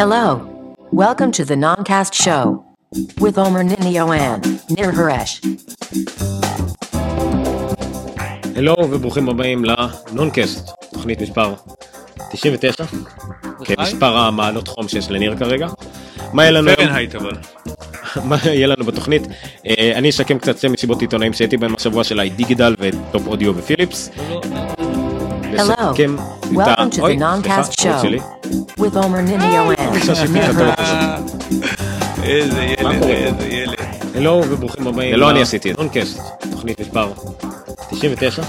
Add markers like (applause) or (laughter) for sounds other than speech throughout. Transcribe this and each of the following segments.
Hello. Welcome to the Noncast Show with Omer Ninio and Nir Haresh. הלו וברוכים הבאים לנונקאסט, תוכנית מספר 99, כמספר המעלות חום שיש לניר כרגע. מה יהיה לנו היום? פרנהייט אבל. (laughs) מה יהיה לנו בתוכנית? אה, אני אשקם קצת שתי מסיבות עיתונאים שהייתי בהם השבוע של איי-דיגיטל וטופ אודיו ופיליפס. נסכם את Welcome to the אוי, Noncast סליחה, שלי. איזה ילד? איזה ילד. הלו וברוכים הבאים. זה לא אני עשיתי את נונקאסט, תוכנית מספר 99.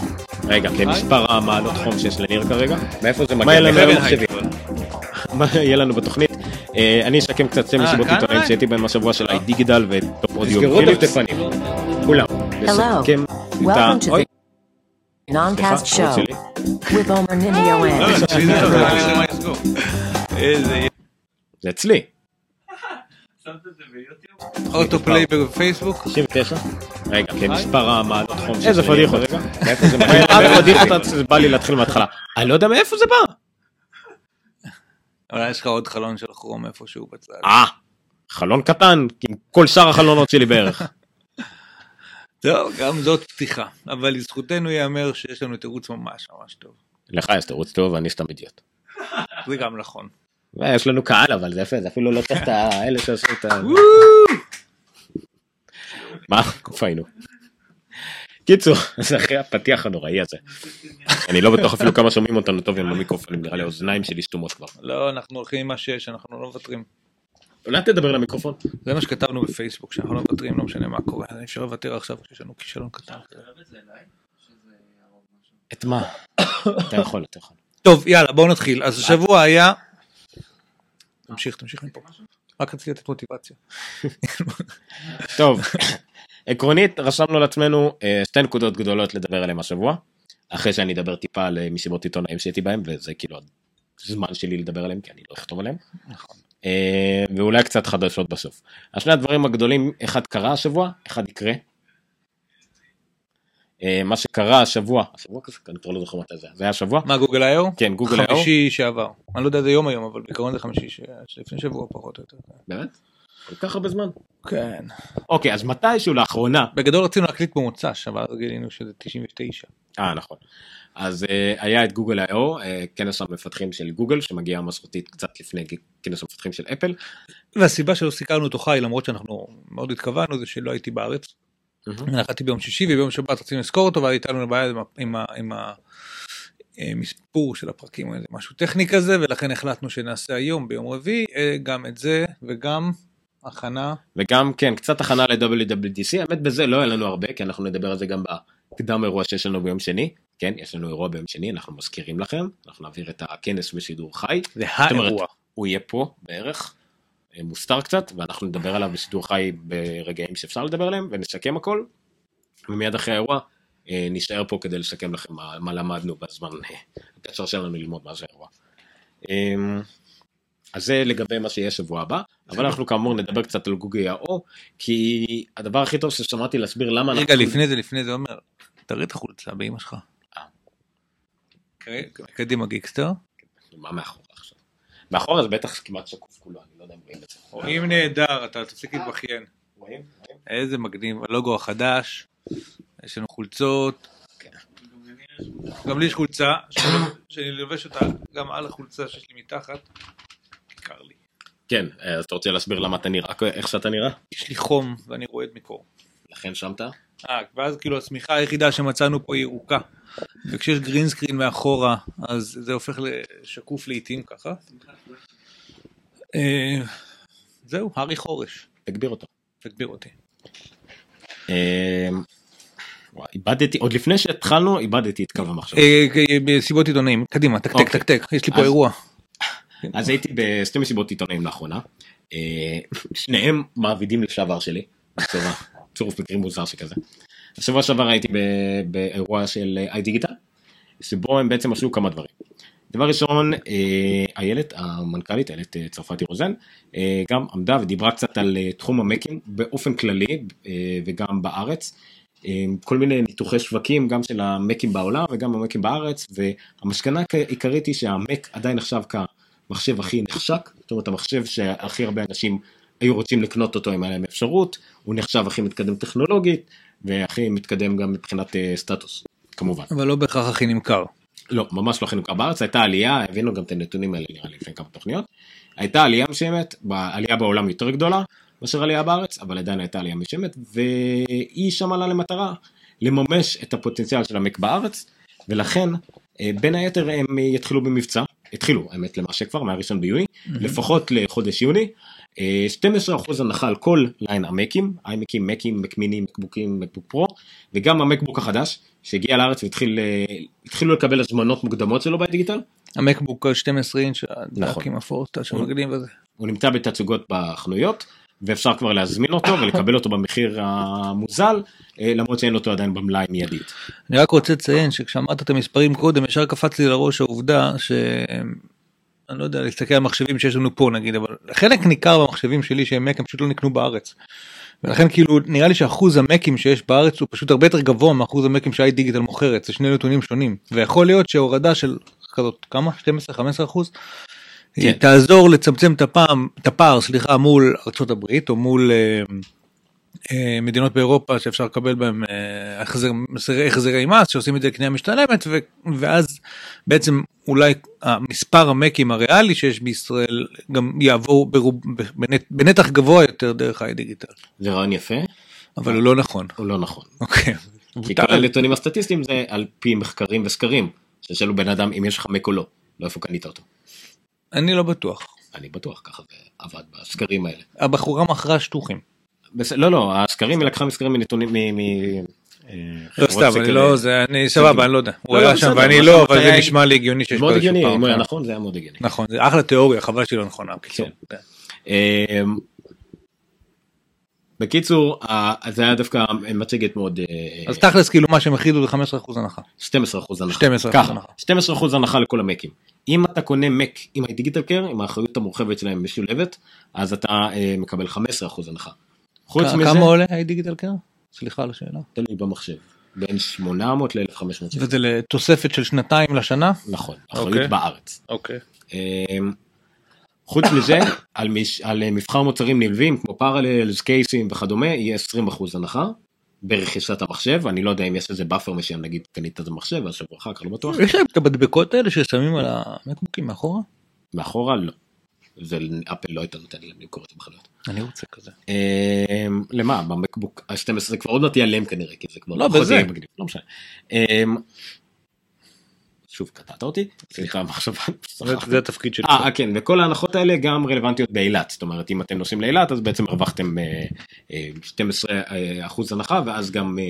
רגע, כמספר המעלות חום שיש לניר כרגע. מאיפה זה מגיע? מה יהיה לנו בתוכנית? אה, אני אשקם קצת שתי אה, מסיבות כאן עיתונאים? שהייתי בהם השבוע של דיגיטל וטופ אודיו תסגרו. הדפדפנים. כולם. Hello. נסכם את ה... Show שלי. with Omer Ninio לא, and אצלי זה אצלי. אוטופליי בפייסבוק. 99. רגע, כמספר המעלות חום איזה לניר פדיחות. זה בא לי להתחיל מההתחלה. אני לא יודע מאיפה זה בא. אולי יש לך עוד חלון של כרום איפשהו בצד. אה, חלון קטן, עם כל שאר החלונות שלי בערך. טוב, גם זאת פתיחה. אבל לזכותנו ייאמר שיש לנו תירוץ ממש ממש טוב. לך יש תירוץ טוב, אני סתם אידיוט. זה גם נכון. יש לנו קהל אבל זה יפה, זה אפילו לא צריך את האלה שעשו את ה... מה? איפה היינו? קיצור, אז אחרי הפתיח הנוראי הזה, אני לא בטוח אפילו כמה שומעים אותנו טוב עם המיקרופונים, נראה לי האוזניים שלי סתומות כבר. לא, אנחנו הולכים עם מה שיש, אנחנו לא מוותרים. אולי תדבר למיקרופון? זה מה שכתבנו בפייסבוק, שאנחנו לא מוותרים, לא משנה מה קורה. אי אפשר לוותר עכשיו כשיש לנו כישלון קטן. את מה? אתה יכול, אתה יכול. טוב, יאללה, בואו נתחיל. אז השבוע היה... תמשיך, תמשיך מפה. רק רציתי לתת מוטיבציה. (laughs) טוב, עקרונית רשמנו לעצמנו אה, שתי נקודות גדולות לדבר עליהן השבוע, אחרי שאני אדבר טיפה על אה, מסיבות עיתונאים שהייתי בהם, וזה כאילו הזמן שלי לדבר עליהם, כי אני לא אכתוב עליהם. נכון. אה, ואולי קצת חדשות בסוף. אז שני הדברים הגדולים, אחד קרה השבוע, אחד יקרה. אה, מה שקרה השבוע, השבוע כזה, אני כבר לא זוכר מתי זה. זה היה השבוע? מה, גוגל היו? כן, גוגל היו. חמישי שעבר. אני לא יודע איזה יום היום, אבל בעיקרון זה חמישי, ש- לפני שבוע פחות או יותר. באמת? כל כך הרבה זמן. כן. אוקיי, אז מתישהו לאחרונה, בגדול רצינו להקליט במוצ"ש, אבל אז גילינו שזה 99. אה נכון. אז אה, היה את גוגל I.O, אה, כנס המפתחים של גוגל, שמגיע מסורתית קצת לפני כנס המפתחים של אפל. והסיבה שלא סיקרנו אותו חי, למרות שאנחנו מאוד התכוונו, זה שלא הייתי בארץ. נחתי ביום שישי וביום שבת רצינו לזכור אותו, והייתה לנו בעיה עם המספור של הפרקים או משהו טכני כזה, ולכן החלטנו שנעשה היום ביום רביעי אה, גם את זה וגם הכנה. וגם כן, קצת הכנה ל-WWDC, האמת בזה לא היה לנו הרבה, כי אנחנו נדבר על זה גם בקדם אירוע שיש לנו ביום שני. כן, יש לנו אירוע ביום שני, אנחנו מזכירים לכם, אנחנו נעביר את הכנס בשידור חי. זה האירוע. הוא יהיה פה בערך, אה, מוסתר קצת, ואנחנו נדבר עליו בשידור חי ברגעים שאפשר לדבר עליהם, ונסכם הכל. ומיד אחרי האירוע אה, נישאר פה כדי לסכם לכם מה, מה למדנו בזמן אה, הקצר שלנו ללמוד מה זה האירוע. אה, אז זה לגבי מה שיהיה שבוע הבא, אבל אנחנו כאמור נדבר קצת על גוגל האו, כי הדבר הכי טוב ששמעתי להסביר למה רגע, אנחנו... לפני זה, לפני זה, אומר, תראה את החולצה באמא שלך. אה. קדימה גיקסטר. מה עכשיו? מאחורה זה בטח כמעט שקוף כולו, אני לא יודע אם רואים את זה. אם נהדר, אתה תפסיק להתבכיין. רואים? רואים? איזה מגניב, הלוגו החדש, יש לנו חולצות. גם לי יש חולצה, שאני- שאני לובש אותה גם על החולצה שיש לי מתחת. קר לי. כן, אז אתה רוצה להסביר למה אתה נראה איך שאתה נראה? יש לי חום ואני רועד מקור. לכן שמת? אה, ואז כאילו השמיכה היחידה שמצאנו פה היא ירוקה. וכשיש גרינסקרין מאחורה, אז זה הופך לשקוף לעיתים ככה. אה, זהו, הארי חורש. תגביר אותו. תגביר אותי. אה, איבדתי, עוד לפני שהתחלנו, איבדתי את קו המחשב. אה, מסיבות עיתונאים, קדימה, תקתק, אוקיי. תקתק, יש לי פה אירוע. אז הייתי בשתי מסיבות עיתונאים לאחרונה. שניהם מעבידים לשעבר שלי, בצורה, צירוף מקרים מוזר שכזה. השבוע שעבר הייתי באירוע של איי דיגיטל, שבו הם בעצם עשו כמה דברים. דבר ראשון, אה, איילת, המנכ"לית, איילת אה, צרפתי רוזן, אה, גם עמדה ודיברה קצת על אה, תחום המקים באופן כללי אה, וגם בארץ. אה, כל מיני ניתוחי שווקים, גם של המקים בעולם וגם המקים בארץ, והמסקנה העיקרית היא שהמק עדיין נחשב המחשב הכי נחשק, זאת אומרת המחשב שהכי הרבה אנשים היו רוצים לקנות אותו אם היה להם אפשרות, הוא נחשב הכי מתקדם טכנולוגית והכי מתקדם גם מבחינת אה, סטטוס, כמובן. אבל לא בהכרח הכי נמכר. לא, ממש לא הכי נמכר בארץ, הייתה עלייה, הבינו גם את הנתונים האלה נראה לי לפני כמה תוכניות, הייתה עלייה מסוימת, עלייה בעולם יותר גדולה מאשר עלייה בארץ, אבל עדיין הייתה עלייה מסוימת, והיא שם עלה למטרה לממש את הפוטנציאל של המק בארץ, ולכן אה, בין היתר הם יתחילו במבצע, התחילו האמת למעשה כבר מהראשון ביוני, mm-hmm. לפחות לחודש יוני, 12% הנחה על כל ליין המקים, איימקים, מקים, מקמינים, מקבוקים, מקבוק פרו, וגם המקבוק החדש שהגיע לארץ והתחילו לקבל הזמנות מוקדמות שלו בדיגיטל. המקבוק 12 אינץ', נכון, עם הפורטה שמגדים וזה. הוא נמצא בתצוגות בחנויות. ואפשר כבר להזמין אותו (laughs) ולקבל אותו במחיר המוזל למרות שאין אותו עדיין במלאי מיידית. אני רק רוצה לציין שכשאמרת את המספרים קודם ישר קפץ לי לראש העובדה ש... אני לא יודע להסתכל על מחשבים שיש לנו פה נגיד אבל חלק ניכר במחשבים שלי שהם מק הם פשוט לא נקנו בארץ. ולכן כאילו נראה לי שאחוז המקים שיש בארץ הוא פשוט הרבה יותר גבוה מאחוז המקים שהאי דיגיטל מוכרת זה שני נתונים שונים ויכול להיות שהורדה של כזאת כמה 12 15 אחוז כן. תעזור לצמצם את הפעם את הפער סליחה מול ארה"ב או מול אה, מדינות באירופה שאפשר לקבל בהם אה, החזר, החזרי מס שעושים את זה קנייה משתלמת ו, ואז בעצם אולי המספר המקים הריאלי שיש בישראל גם יעבור ברוב, בנט, בנתח גבוה יותר דרך האי-דיגיטל. זה רעיון יפה. אבל הוא לא נכון. הוא לא נכון. אוקיי. כי כל הנתונים הסטטיסטיים זה על פי מחקרים וסקרים. ששאלו בן אדם אם יש לך מק או לא, לא איפה קנית אותו. אני לא בטוח. אני בטוח, ככה זה עבד בסקרים האלה. הבחורה מכרה שטוחים. לא, לא, הסקרים היא לקחה מסקרים מנתונים מ... אה, לא סתם, אני לא, זה, אני סבבה, אני לא יודע, הוא היה שם ואני לא, אבל זה נשמע לי הגיוני שיש מאוד הגיוני, אם הוא היה נכון, זה היה מאוד הגיוני. נכון, זה אחלה תיאוריה, חבל שהיא לא נכונה. כן. אמ, בקיצור, זה היה דווקא מצגת מאוד... אה, אז תכלס כאילו מה שהם הכרידו זה 15% הנחה. 12% הנחה. 12% הנחה. 12% הנחה לכל המקים. אם אתה קונה מק עם הדיגיטל קר, עם האחריות המורחבת שלהם משולבת, אז אתה אה, מקבל 15% הנחה. חוץ מזה... כמה עולה הדיגיטל קר? סליחה על השאלה. תלוי במחשב. בין 800 ל-1500 שקל. וזה לתוספת של שנתיים לשנה? נכון, אחריות okay. אוקיי. בארץ. אוקיי. Okay. אמ, חוץ מזה, (laughs) על, מש, על מבחר מוצרים נלווים כמו Parallels, קייסים וכדומה, יהיה 20% הנחה ברכישת המחשב, אני לא יודע אם יש איזה buffer מסוים, נגיד קנית את המחשב, אז שבוע אחר כך לא בטוח. יש להם את המדבקות האלה ששמים על המקבוקים מאחורה? מאחורה לא. זה אפל לא היתה נותן לי למכור את בחנויות. אני רוצה כזה. אמ, למה? במקבוק ה-12 זה כבר עוד מעט ייעלם כנראה, כי זה כבר לא בזה. לא משנה. אמ, שוב קטעת אותי, סליחה מחשבה. זה התפקיד שלי. אה כן, וכל ההנחות האלה גם רלוונטיות באילת, זאת אומרת אם אתם נוסעים לאילת אז בעצם הרווחתם 12 אה, אה, הנחה ואז גם אה,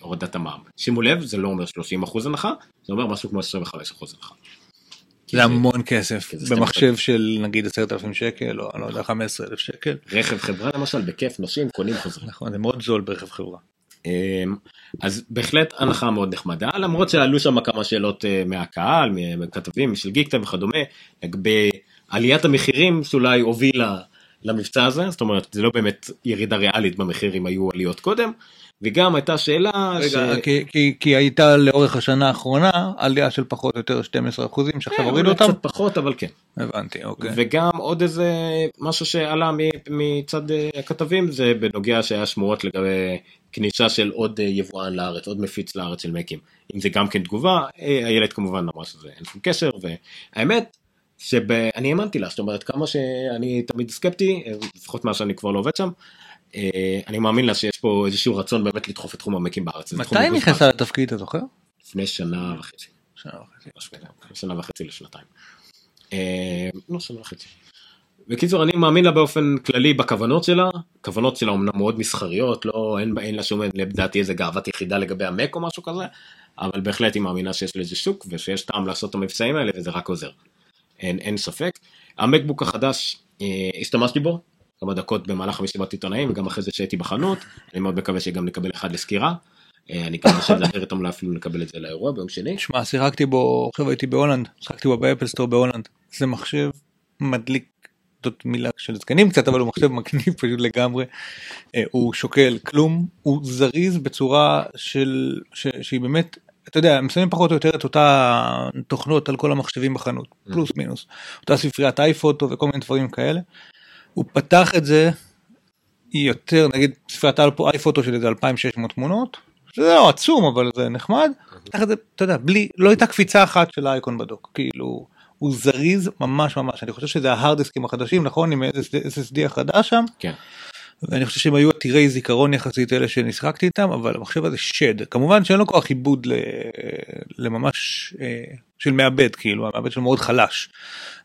הורדת המע"מ. שימו לב זה לא אומר 30 אחוז הנחה, זה אומר משהו כמו 25 אחוז הנחה. זה המון כסף במחשב של נגיד 10,000 שקל או לא יודע 15,000 שקל. רכב חברה למשל בכיף נוסעים קונים חוזרים. נכון זה מאוד זול ברכב חברה. אמ, אז בהחלט הנחה מאוד נחמדה למרות שעלו שם כמה שאלות אה, מהקהל מכתבים של גיקטה וכדומה לגבי עליית המחירים שאולי הובילה למבצע הזה זאת אומרת זה לא באמת ירידה ריאלית במחיר אם היו עליות קודם וגם הייתה שאלה רגע, ש... כי, כי, כי הייתה לאורך השנה האחרונה עלייה של פחות או יותר 12 אחוזים שעכשיו כן, הורידו אותם. קצת פחות אבל כן. הבנתי אוקיי. וגם עוד איזה משהו שעלה מצד אה, הכתבים זה בנוגע שהיה שמועות לגבי כניסה של עוד אה, יבואן לארץ עוד מפיץ לארץ של מקים אם זה גם כן תגובה אה, איילת כמובן אמרה שזה אין שום קשר והאמת שאני האמנתי לה זאת אומרת כמה שאני תמיד סקפטי לפחות מה שאני כבר לא עובד שם. אני מאמין לה שיש פה איזשהו רצון באמת לדחוף את תחום המקים בארץ. מתי נכנסה לתפקיד אתה זוכר? לפני שנה וחצי. שנה וחצי. שנה וחצי לשנתיים. לא שנה וחצי. בקיצור אני מאמין לה באופן כללי בכוונות שלה כוונות שלה אמנם מאוד מסחריות לא אין, אין לה שום לדעתי איזה גאוות יחידה לגבי המק או משהו כזה אבל בהחלט היא מאמינה שיש לזה שוק ושיש טעם לעשות את המבצעים האלה וזה רק עוזר. אין, אין ספק. המקבוק החדש אה, השתמשתי בו כמה דקות במהלך המסיבת עיתונאים וגם אחרי זה שהייתי בחנות אני מאוד מקווה שגם נקבל אחד לסקירה. אה, אני גם חושב להעביר את המלה אפילו לקבל את זה לאירוע ביום שני. שמע שיחקתי בו עכשיו הייתי בהולנד שיחקתי בו ב Apple Store בהולנד זה מחשב מדליק זאת מילה של זקנים קצת אבל הוא מחשב מגניב פשוט לגמרי אה, הוא שוקל כלום הוא זריז בצורה של ש, שהיא באמת אתה יודע, הם שמים פחות או יותר את אותה תוכנות על כל המחשבים בחנות, פלוס מינוס, אותה ספריית iPhoto וכל מיני דברים כאלה. הוא פתח את זה יותר, נגיד ספריית iPhoto של איזה 2600 תמונות, זה לא עצום אבל זה נחמד, פתח את זה, אתה יודע, בלי, לא הייתה קפיצה אחת של האייקון בדוק, כאילו, הוא זריז ממש ממש, אני חושב שזה ההרדסקים החדשים, נכון, עם SSD החדש שם. כן. ואני חושב שהם היו עתירי זיכרון יחסית אלה שנשחקתי איתם אבל המחשב הזה שד. כמובן שאין לו כוח עיבוד לממש אה, של מעבד כאילו המעבד שלו מאוד חלש.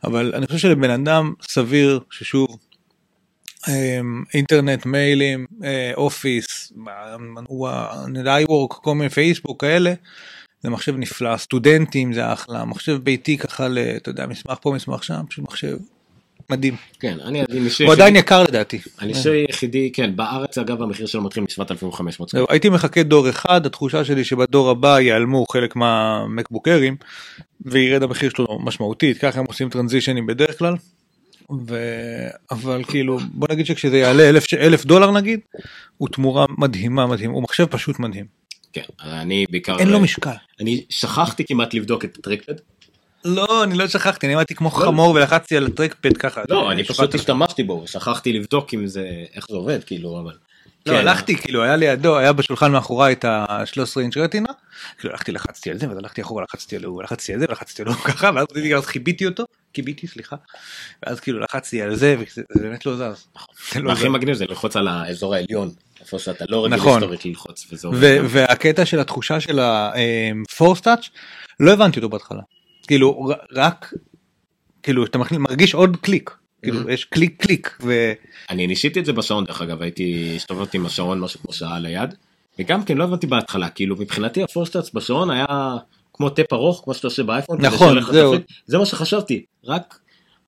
אבל אני חושב שלבן אדם סביר ששוב אינטרנט מיילים אה, אופיס iWork כל מיני פייסבוק כאלה זה מחשב נפלא סטודנטים זה אחלה מחשב ביתי ככה אתה יודע מסמך פה מסמך שם פשוט מחשב מדהים. כן, אני ניסוי הוא עדיין יקר לדעתי. הניסוי היחידי, כן, בארץ אגב המחיר שלו מתחיל מ-7500 שקלים. הייתי מחכה דור אחד, התחושה שלי שבדור הבא ייעלמו חלק מהמקבוקרים וירד המחיר שלו משמעותית, ככה הם עושים טרנזישנים בדרך כלל. ו... אבל כאילו בוא נגיד שכשזה יעלה אלף, אלף דולר נגיד, הוא תמורה מדהימה מדהים, הוא מחשב פשוט מדהים. כן, אני בעיקר... אין לו משקל. אני שכחתי כמעט לבדוק את הטרקפד. לא אני לא שכחתי אני אמרתי כמו חמור ולחצתי על הטרקפד ככה לא אני פשוט השתמשתי בו שכחתי לבדוק אם זה איך זה עובד כאילו אבל. לא כן. הלכתי כאילו היה לידו היה בשולחן מאחורי את ה-13 אינץ' רטינה כאילו הלכתי לחצתי על זה ואז הלכתי אחורה לחצתי על הוא לחצתי על זה ולחצתי על הוא (laughs) ככה ואז אז חיביתי אותו כיביתי סליחה ואז כאילו לחצתי על זה וזה באמת לא זז. לא הכי מגניב זה ללחוץ על האזור העליון איפה שאתה לא רגיל נכון. היסטורית ללחוץ וזה עובד. ו- והקטע של התחושה של ה-force touch לא הבנתי אותו בהתחלה כאילו רק כאילו אתה מרגיש עוד קליק כאילו יש קליק קליק ו... אני ניסיתי את זה בשעון דרך אגב הייתי הסתובבתי עם השעון משהו כמו שעה ליד וגם כן לא הבנתי בהתחלה כאילו מבחינתי ה force touch בשעון היה כמו tap ארוך כמו שאתה עושה באייפון נכון, זהו. זה מה שחשבתי רק.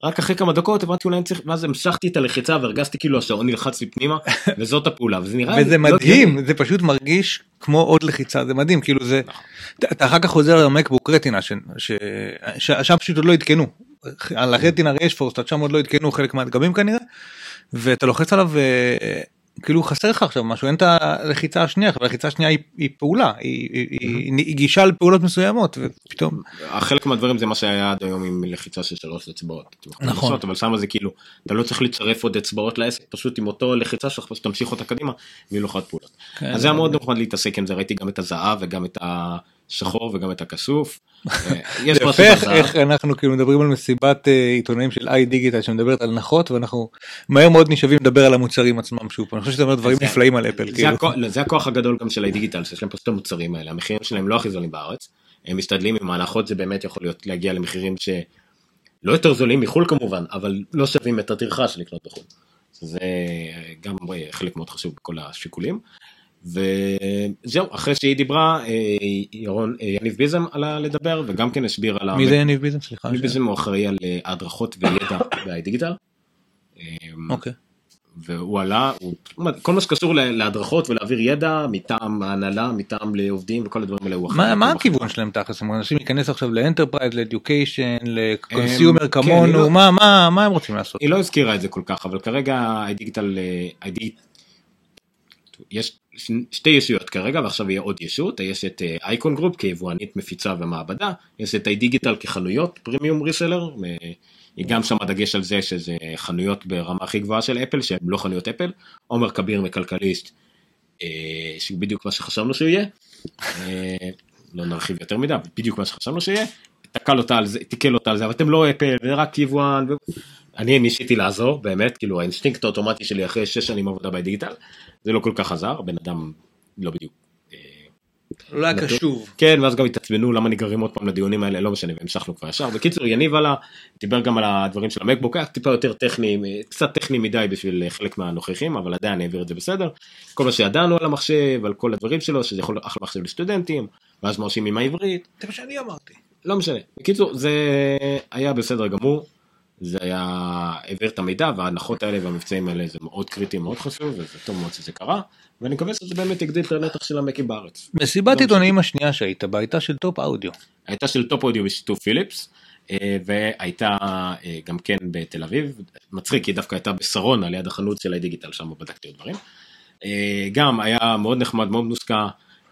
רק אחרי כמה דקות הבנתי אולי אני צריך ואז המשכתי את הלחיצה והרגשתי כאילו השעון נלחץ לי פנימה (laughs) וזאת הפעולה וזה נראה לי וזה לא מדהים זה פשוט מרגיש כמו עוד לחיצה זה מדהים כאילו זה נכון. אתה- אחר כך חוזר למקבוק retina ש- ש- ש- שם פשוט עוד לא עדכנו על ה retina הרי יש force touch שם עוד לא עדכנו חלק מהדגמים כנראה ואתה לוחץ עליו כאילו חסר לך עכשיו משהו אין את הלחיצה השנייה אבל הלחיצה השנייה היא, היא פעולה היא, היא, היא, היא גישה לפעולות מסוימות ופתאום חלק מהדברים זה מה שהיה עד היום עם לחיצה של שלוש אצבעות. נכון. לעשות, אבל שם זה כאילו אתה לא צריך לצרף עוד אצבעות לעסק פשוט עם אותו לחיצה שלך פשוט תמשיך אותה קדימה והיא לוחת פעולות. כן, אז זה היה מאוד נחמד להתעסק עם זה ראיתי גם את הזהב וגם את השחור וגם את הכסוף. (laughs) אה, יש משהו בזהב. איך אנחנו כאילו מדברים על מסיבת אה, עיתונאים של איי דיגיטל שמדברת על הנחות ואנחנו מהר מאוד נשאבים לדבר על המוצרים עצמם שוב. אני חושב שאתה אומר דברים נפלאים על אפל זה כאילו. הכוח- לא, זה הכוח הגדול גם של הדיגיטל שיש להם פשוט המוצרים האלה המחירים שלהם לא הכי זולים בארץ. הם משתדלים עם ההנחות זה באמת יכול להיות להגיע למחירים שלא יותר זולים מחול כמובן אבל לא שווים את הטרחה של לקנות בחו"ל. זה גם אה, חלק מאוד חשוב בכל השיקולים. וזהו אחרי שהיא דיברה אה, ירון אה, יניב ביזם עלה לדבר וגם כן הסביר על מי זה יניב ביזם סליחה? יניב ביזם הוא אחראי על אה, הדרכות וידע (coughs) בדיגיטל. אה, אוקיי. והוא עלה, הוא, כל מה שקשור להדרכות ולהעביר ידע מטעם ההנהלה, מטעם לעובדים וכל הדברים האלה הוא אחראי. מה הכיוון שלהם תכלס? הם אנשים להיכנס עכשיו ל enterprise, ל education, ל consumer כן, כמונו, אני לא- מה הם רוצים לעשות? היא לא הזכירה את זה כל כך, אבל כרגע הדיגיטל, הדיג... יש שתי ישויות כרגע ועכשיו יהיה עוד ישות, יש את iCon Group כיבואנית מפיצה ומעבדה, יש את iDigital כחנויות premium reseller, היא גם שמה דגש על זה שזה חנויות ברמה הכי גבוהה של אפל שהן לא חנויות אפל, עומר כביר מכלכליסט, אה, שהוא בדיוק מה שחשבנו שהוא יהיה, אה, לא נרחיב יותר מדי, בדיוק מה שחשבנו שיהיה, תקל אותה על זה, תקל אותה על זה, אבל אתם לא אפל, זה רק יבואן. אני ניסיתי לעזור באמת, כאילו האינסטינקט האוטומטי שלי אחרי שש שנים עבודה באיי-דיגיטל, זה לא כל כך עזר, בן אדם לא בדיוק. אה, לא היה. קשוב. כן, ואז גם התעצבנו למה נגררים עוד פעם לדיונים האלה, לא משנה, והמשכנו כבר ישר. בקיצור, יניב עלה, דיבר גם על הדברים של המקבוק, היה טיפה יותר טכני, קצת טכני מדי בשביל חלק מהנוכחים, אבל עדיין העביר את זה בסדר. כל מה שידענו על המחשב, על כל הדברים שלו, שזה יכול אחלה מחשב לסטודנטים, ואיזה מרשים עם העברית, זה מה שאני אמרתי. לא משנה. בקיצור, זה היה בסדר גמור. זה היה, העביר את המידע וההנחות האלה והמבצעים האלה זה מאוד קריטי מאוד חשוב וזה טוב מאוד שזה קרה ואני מקווה שזה באמת יגדיל את הנתח של המאקים בארץ. מסיבת לא עיתונאים השנייה שהיית בה הייתה של טופ אודיו. הייתה של טופ אודיו בשיתוף פיליפס אה, והייתה אה, גם כן בתל אביב מצחיק היא דווקא הייתה בשרונה ליד החנות של הדיגיטל שם בדקתי עוד דברים. אה, גם היה מאוד נחמד מאוד מושקע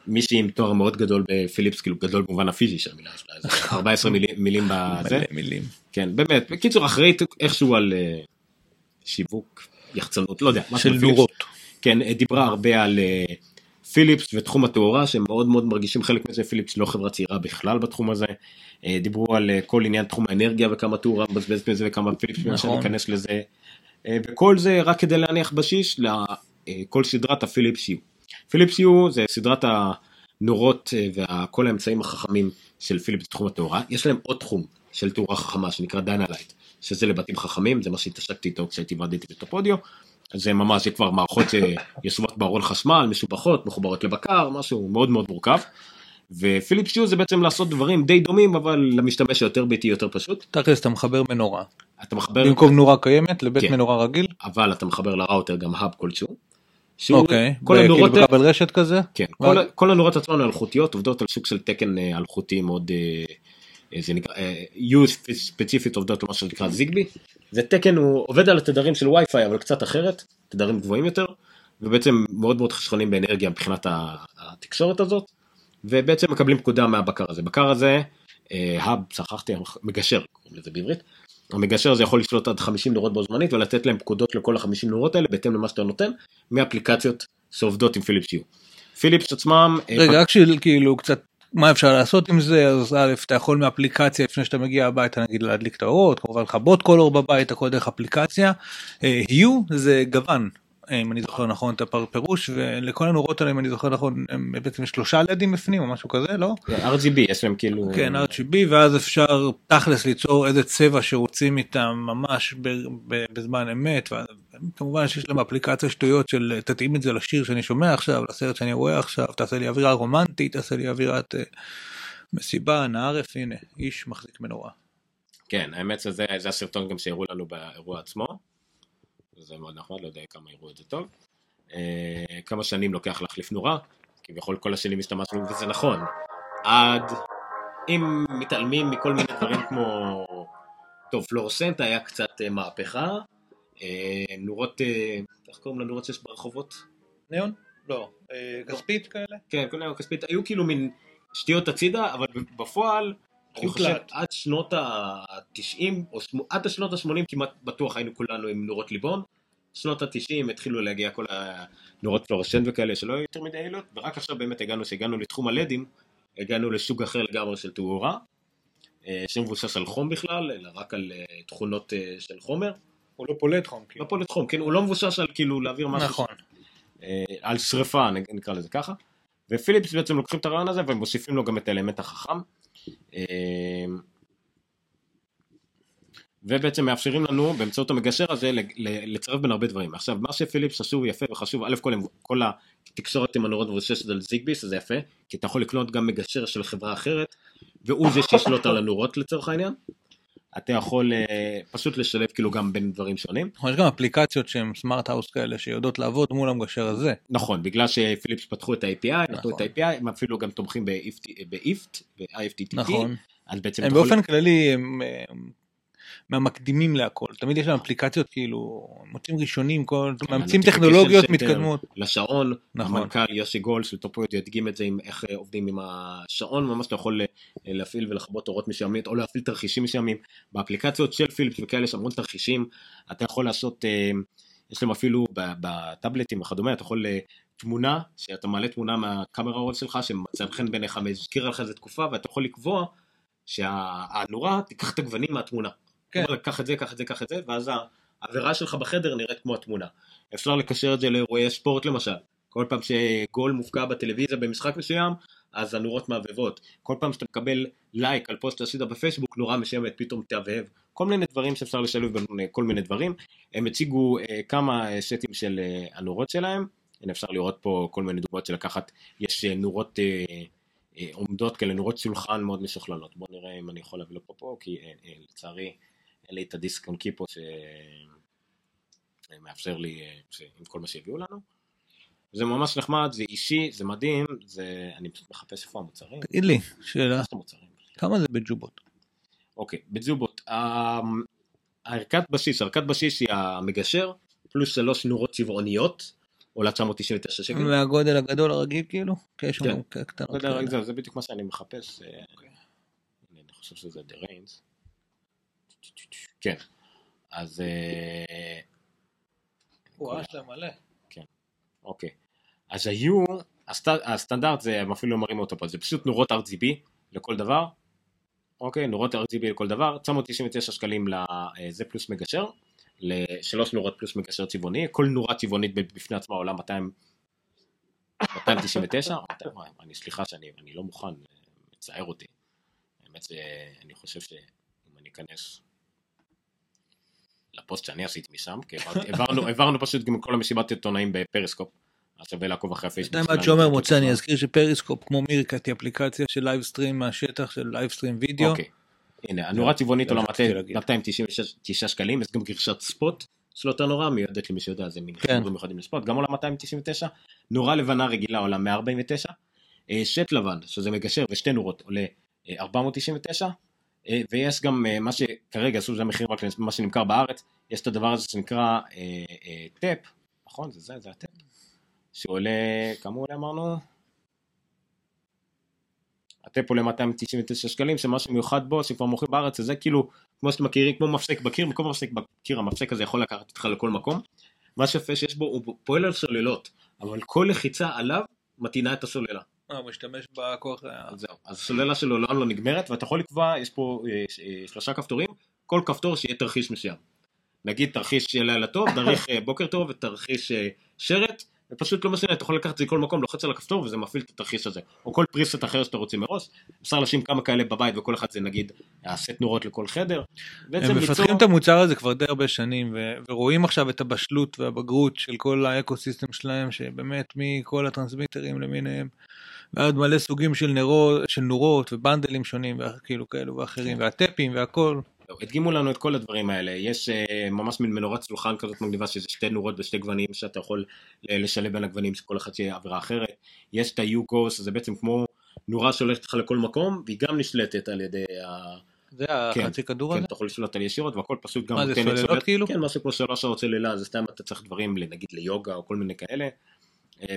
מישהי עם תואר מאוד גדול בפיליפס, כאילו גדול במובן הפיזי של המילה, יש לה איזה 14 מילים, מילים בזה. כן, באמת. בקיצור, אחראית איכשהו על אה, שיווק, יחצנות, לא יודע. של. נורות. כן, דיברה הרבה על אה, פיליפס ותחום התאורה שהם מאוד מאוד מרגישים חלק מזה, פיליפס לא חברה צעירה בכלל בתחום הזה. אה, דיברו על כל עניין תחום האנרגיה וכמה תאורה מבזבזת מזה וכמה פיליפס מנסה נכון. להיכנס לזה. וכל זה רק כדי להניח בסיס לכל סדרת ה Philips Hue. Philips Hue זה סדרת הנורות וכל האמצעים החכמים של פיליפס בתחום התאורה. יש להם עוד תחום של תאורה חכמה שנקרא Dynalite, שזה לבתים חכמים, זה מה שהתעסקתי איתו כשהייתי ועבדתי בטופ אודיו. אז זה ממש זה כבר מערכות שיושבות בארון חשמל, מחוברות, מחוברות לבקר, משהו מאוד מאוד מורכב. ופיליפס יו זה בעצם לעשות דברים די דומים אבל למשתמש היותר ביתי יותר פשוט. תכלס אתה מחבר מנורה. אתה מחבר, במקום נורה קיימת לבית כן. מנורה רגיל. אבל אתה מחבר לראוטר גם האב כלשהו. שהוא- אוקיי. כל כאילו הנורות, האלה- בכבל רשת כזה. כן, כל, כל הנורות עצמן אלחוטיות עובדות על סוג של תקן אה, אלחוטי מאוד, אה, אה, זה נקרא, אה, use ספציפית עובדות על מה שנקרא זיגבי. זה תקן, הוא עובד על התדרים של וי-פיי אבל קצת אחרת, תדרים גבוהים יותר, ובעצם מאוד מאוד חסכונים באנרגיה מבחינת התקשורת הזאת, ובעצם מקבלים פקודה מהבקר הזה. בקר הזה, האב, שכחתי, מגשר, קוראים לזה בעברית. המגשר הזה יכול לשלוט עד 50 נורות בו זמנית ולתת להם פקודות לכל ה-50 נורות האלה בהתאם למה שאתה נותן מאפליקציות שעובדות עם פיליפס יו. פיליפס עצמם, אה, רגע רק של כאילו קצת מה אפשר לעשות עם זה אז א' אתה יכול מאפליקציה לפני שאתה מגיע הביתה נגיד להדליק את האורות כמובן לכבות כל אור בבית הכל דרך אפליקציה. היו זה גוון אם אני זוכר נכון את הפירוש ולכל הנורות האלה אם אני זוכר נכון הם בעצם שלושה לדים בפנים או משהו כזה לא? RGB יש להם כאילו כן RGB ואז אפשר תכלס ליצור איזה צבע שרוצים איתם ממש בזמן אמת וכמובן שיש להם אפליקציה שטויות של תתאים את זה לשיר שאני שומע עכשיו לסרט שאני רואה עכשיו תעשה לי אווירה רומנטית תעשה לי אווירת אה, מסיבה נערף הנה איש מחזיק מנורה. כן האמת שזה זה הסרטון גם שהראו לנו באירוע עצמו. זה מאוד נחמד לא יודע כמה יראו את זה טוב. אה, כמה שנים לוקח להחליף נורה כביכול כל השנים השתמשנו וזה נכון עד אם מתעלמים מכל מיני דברים כמו טוב פלורסנט היה קצת אה, מהפכה אה, נורות איך קוראים לנורות שיש ברחובות ניאון? לא. כספית כאלה? כן, כל היום כספית, היו כאילו מין שטויות הצידה, אבל בפועל, אני חושב. עד שנות ה-90, או עד השנות ה-80 כמעט בטוח היינו כולנו עם נורות ליבון. שנות ה-90 התחילו להגיע כל הנורות פלורסנט וכאלה שלא היו יותר מדי יעילות, ורק עכשיו באמת הגענו, שהגענו לתחום הלדים, הגענו לסוג אחר לגמרי של תאורה, אה, שמבוסס על חום בכלל, אלא רק על אה, תכונות אה, של חומר. הוא לא פולט חום. לא פולט חום, כן, הוא לא מבוסס על כאילו להעביר משהו נכון. אה, על שריפה נקרא לזה ככה ופיליפס בעצם לוקחים את הרעיון הזה ומוסיפים לו גם את האלמנט החכם ובעצם מאפשרים לנו באמצעות המגשר הזה לצרף בין הרבה דברים עכשיו מה שפיליפס עשו יפה וחשוב א' כל, כל התקשורת עם הנורות מבוססת על זיגביס זה יפה כי אתה יכול לקנות גם מגשר של חברה אחרת והוא זה שישלוט על הנורות לצורך העניין אתה יכול אה, פשוט לשלב כאילו גם בין דברים שונים נכון, יש גם אפליקציות שהן smart house כאלה שיודעות לעבוד מול הממשר הזה. נכון, בגלל שפיליפס פתחו את ה-API, נתנו נכון. את ה-API, הם אפילו גם תומכים ב-IFT, ב-IFTTT, נכון. אז בעצם הם באופן כללי הם אה, מהמקדימים להכל תמיד יש להם אפליקציות כאילו מוצאים ראשונים כל מאמצים ה-notification טכנולוגיות מתקדמות. לשעון, נכון. המנכ"ל יוסי גול של טופ אודיו הדגים את זה עם איך אה, עובדים עם השעון, ממש אתה יכול אה, להפעיל ולכבות אורות מסוימים, או להפעיל תרחישים מסוימים, באפליקציות של פיליפס וכאלה יש המון תרחישים, אתה יכול לעשות, אה, יש להם אפילו בטאבלטים וכדומה, אתה יכול אה, תמונה, שאתה מעלה תמונה מהקאמרה רול שלך, שמצא חן בעיניך, מזכיר לך איזה תקופה, ואתה יכול לקבוע שהנורה תיקח את הגוונים מהתמונה. כן. כן. קח את זה, קח את זה, קח את זה, ואז העבירה שלך בחדר נראית כמו התמונה. אפשר לקשר את זה לאירועי ספורט למשל. כל פעם שגול מופקע בטלוויזיה במשחק מסוים, אז הנורות מהבהבות. כל פעם שאתה מקבל לייק על פוסט שעשית בפייסבוק, נורה מסוימת פתאום תהבהב. כל מיני דברים שאפשר לשלב בין כל מיני דברים. הם הציגו אה, כמה אה, סטים של אה, הנורות שלהם. הנה אפשר לראות פה כל מיני דוגמאות של לקחת, יש אה, נורות אה, אה, עומדות כאלה, נורות שולחן מאוד משוכללות. בוא נראה אם אני יכול להביא לפה פה, כי אה, אה, לצערי אין לי את הדיסק און קיפו שמאפשר לי עם כל מה שהביאו לנו. זה ממש נחמד, זה אישי, זה מדהים, זה... אני פשוט מחפש איפה המוצרים. תגיד לי שאלה? כמה זה בג'ובות. אוקיי, בזובות. אמ, הערכת בסיס, ערכת בסיס היא המגשר, פלוס שלוש נורות צבעוניות, עולה 999 שקל. מהגודל הגדול הרגיל כאילו? כן. כאלה. זה- בדיוק מה שאני מחפש. אה, הנה, אני חושב שזה The Reigns. כן, אז אה, וואו, יש להם מלא. אוקיי. אז היו, הסט- הסטנדרט זה, הם אפילו לא מראים אותו פה, זה פשוט נורות RGB לכל דבר. אוקיי, נורות RGB לכל דבר, 999 שקלים לזה פלוס מגשר, לשלוש נורות פלוס מגשר צבעוני, כל נורה צבעונית בפני עצמה עולה 200, 299, או 200, וואי, אני סליחה שאני אני לא מוכן, מצער אותי. האמת שאני חושב שאם אני אכנס לפוסט שאני עשיתי משם, כי העברנו, פשוט גם כל המסיבת עיתונאים ב Periscope, אז שווה לעקוב אחרי הפייסבוק. אתה יודע מה שלנו. שומר מוצא, אני אזכיר ש Periscope כמו Meerkat היא אפליקציה של livestream מהשטח של livestream וידאו. אוקיי. הנה, הנורה צבעונית זה עולה רציתי להגיד. 299 שקלים, יש גם גרסת spot של אותה נורה, מיועדת למי שיודע, זה מין כן. חיבורים מיוחדים ל spot, גם עולה 299, נורה לבנה רגילה עולה 149, אה, שט לבן, שזה מגשר ושתי נורות, עולה אה, 499, אה, ויש גם אה, מה שכרגע עשו, זה המחיר רק למה שנמכר בארץ, יש את הדבר הזה שנקרא אה, אה, טאפ, נכון? זה זה, זה הטאפ, שעולה, כמה עולה אמרנו? הטאפ עולה 299 שקלים, שמה שמיוחד בו, שכבר מוכרים בארץ, זה כאילו, כמו שאתם מכירים, כמו מפסק בקיר, במקום מפסק בקיר, המפסק הזה יכול לקחת אותך לכל מקום. מה שיפה שיש בו, הוא פועל על סוללות, אבל כל לחיצה עליו מטעינה את הסוללה. אה, הוא משתמש בכוח... ה- אז זהו, אז הסוללה שלו לעולם לא נגמרת, ואתה יכול לקבוע, יש פה אה, אה, שלושה כפתורים, כל כפתור שיהיה תרחיש מסוים. נגיד תרחיש של לילה טוב, אה, בוקר טוב ותרחיש אה, שרת, ופשוט לא משנה, אתה יכול לקחת את זה לכל מקום, לוחץ על הכפתור וזה מפעיל את התרחיש הזה. או כל פריסט אחר שאתה רוצה מראש, אפשר לשים כמה כאלה בבית וכל אחד זה נגיד הסט נורות לכל חדר. הם ליצור- מפתחים את המוצר הזה כבר די הרבה שנים ו- ורואים עכשיו את הבשלות והבגרות של כל האקו סיסטם שלהם שבאמת מכל הטרנסמיטרים למיניהם ועד מלא סוגים של נרות של נורות ובנדלים שונים וכאילו כאלו ואחרים והטפים והכל. הדגימו לנו את כל הדברים האלה, יש אה, ממש מין מנורת שולחן כזאת מגניבה שזה שתי נורות ושתי גוונים שאתה יכול אה, לשלב בין הגוונים שכל אחד שיהיה עבירה אחרת, יש את ה-U-Ghost, זה בעצם כמו נורה שהולכת לך לכל מקום והיא גם נשלטת על ידי ה... זה כן, החצי כדור כן, הזה? אתה יכול לשלוט על ישירות והכל פשוט גם מה זה, סוללות כאילו? כן, משהו כמו שלוש שעות סוללה, זה סתם אתה צריך דברים נגיד ליוגה או כל מיני כאלה,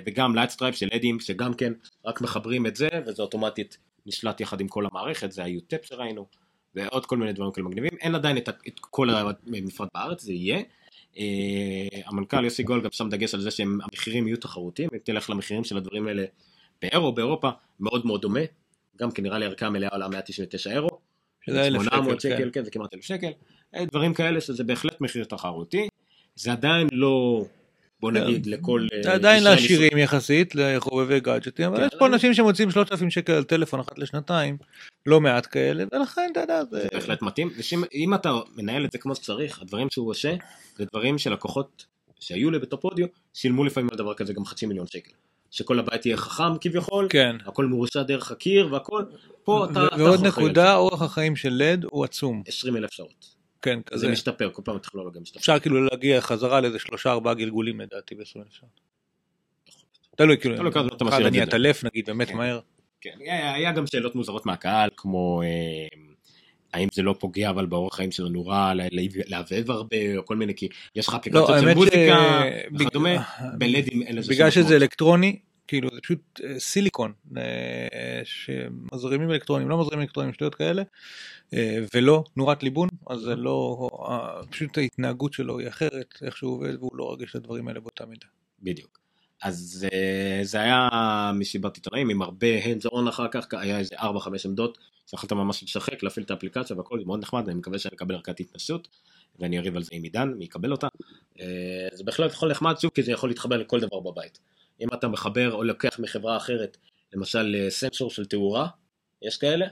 וגם light strip של לדים שגם כן רק מחברים את זה וזה אוטומטית נשלט יחד עם כל המערכת, זה ה-Hue Tap שראינו. ועוד כל מיני דברים כאלה מגניבים, אין עדיין את, את כל המפרט בארץ, זה יהיה. אה, המנכ"ל יוסי גול גם שם דגש על זה שהמחירים יהיו תחרותיים, אם תלך למחירים של הדברים האלה באירו, באירופה, מאוד מאוד דומה, גם כי נראה לי ערכה מלאה עולה 199 אירו, שזה אלף 800 שקל, שקל, כן, זה כמעט אלף שקל, אה, דברים כאלה שזה בהחלט מחיר תחרותי, זה עדיין לא, בוא נגיד, לכל... אה, עדיין לעשירים יחסית לחובבי גאדג'טים אבל כן, יש פה אנשים שמוצאים 3,000 שקל על טלפון אחת לשנתיים לא מעט כאלה ולכן אתה יודע זה זה בהחלט מתאים, ואם אתה מנהל את זה כמו שצריך, הדברים שהוא עושה, זה דברים שלקוחות שהיו לבטופודיו, שילמו לפעמים על דבר כזה גם חצי מיליון שקל. שכל הבית יהיה חכם כביכול, כן. הכל מרושע דרך הקיר והכל, פה אתה... ועוד נקודה. אורח החיים של לד הוא עצום 20 אלף שעות. כן זה כזה משתפר, כל פעם הטכנולוגיה משתפרת. אפשר כאילו להגיע חזרה לאיזה שלושה ארבעה גלגולים לדעתי ב-20 שעות. תלוי כאילו, אתה משאיר את זה. עטלף נגיד באמת כן. מהר. כן, היה גם שאלות מוזרות מהקהל, כמו אה, האם זה לא פוגע אבל באורח חיים של הנורה, ל- ל- לעבב הרבה, או כל מיני, כי יש לך אפליקציות לא, של האמת מוזיקה וכדומה, בג- בלדים אין לזה בגלל שזה. אלקטרוני כאילו זה פשוט אה, סיליקון אה, שמזרימים אלקטרונים לא מזרימים אלקטרונים שטויות כאלה אה, ולא נורת ליבון אז זה לא פשוט ההתנהגות שלו היא אחרת איך שהוא עובד והוא לא רגיש לדברים האלה באותה מידה. בדיוק. אז זה היה מסיבת עיתונאים עם הרבה hands on אחר כך, היה איזה 4-5 עמדות, שיכולת ממש לשחק, להפעיל את האפליקציה והכל, זה מאוד נחמד, אני מקווה שאני אקבל ערכת התנסות, ואני אריב על זה עם עידן, מי יקבל אותה. זה בהחלט יכול נחמד שוב, כי זה יכול להתחבר לכל דבר בבית. אם אתה מחבר או לוקח מחברה אחרת, למשל אה, סנסור של תאורה, יש כאלה,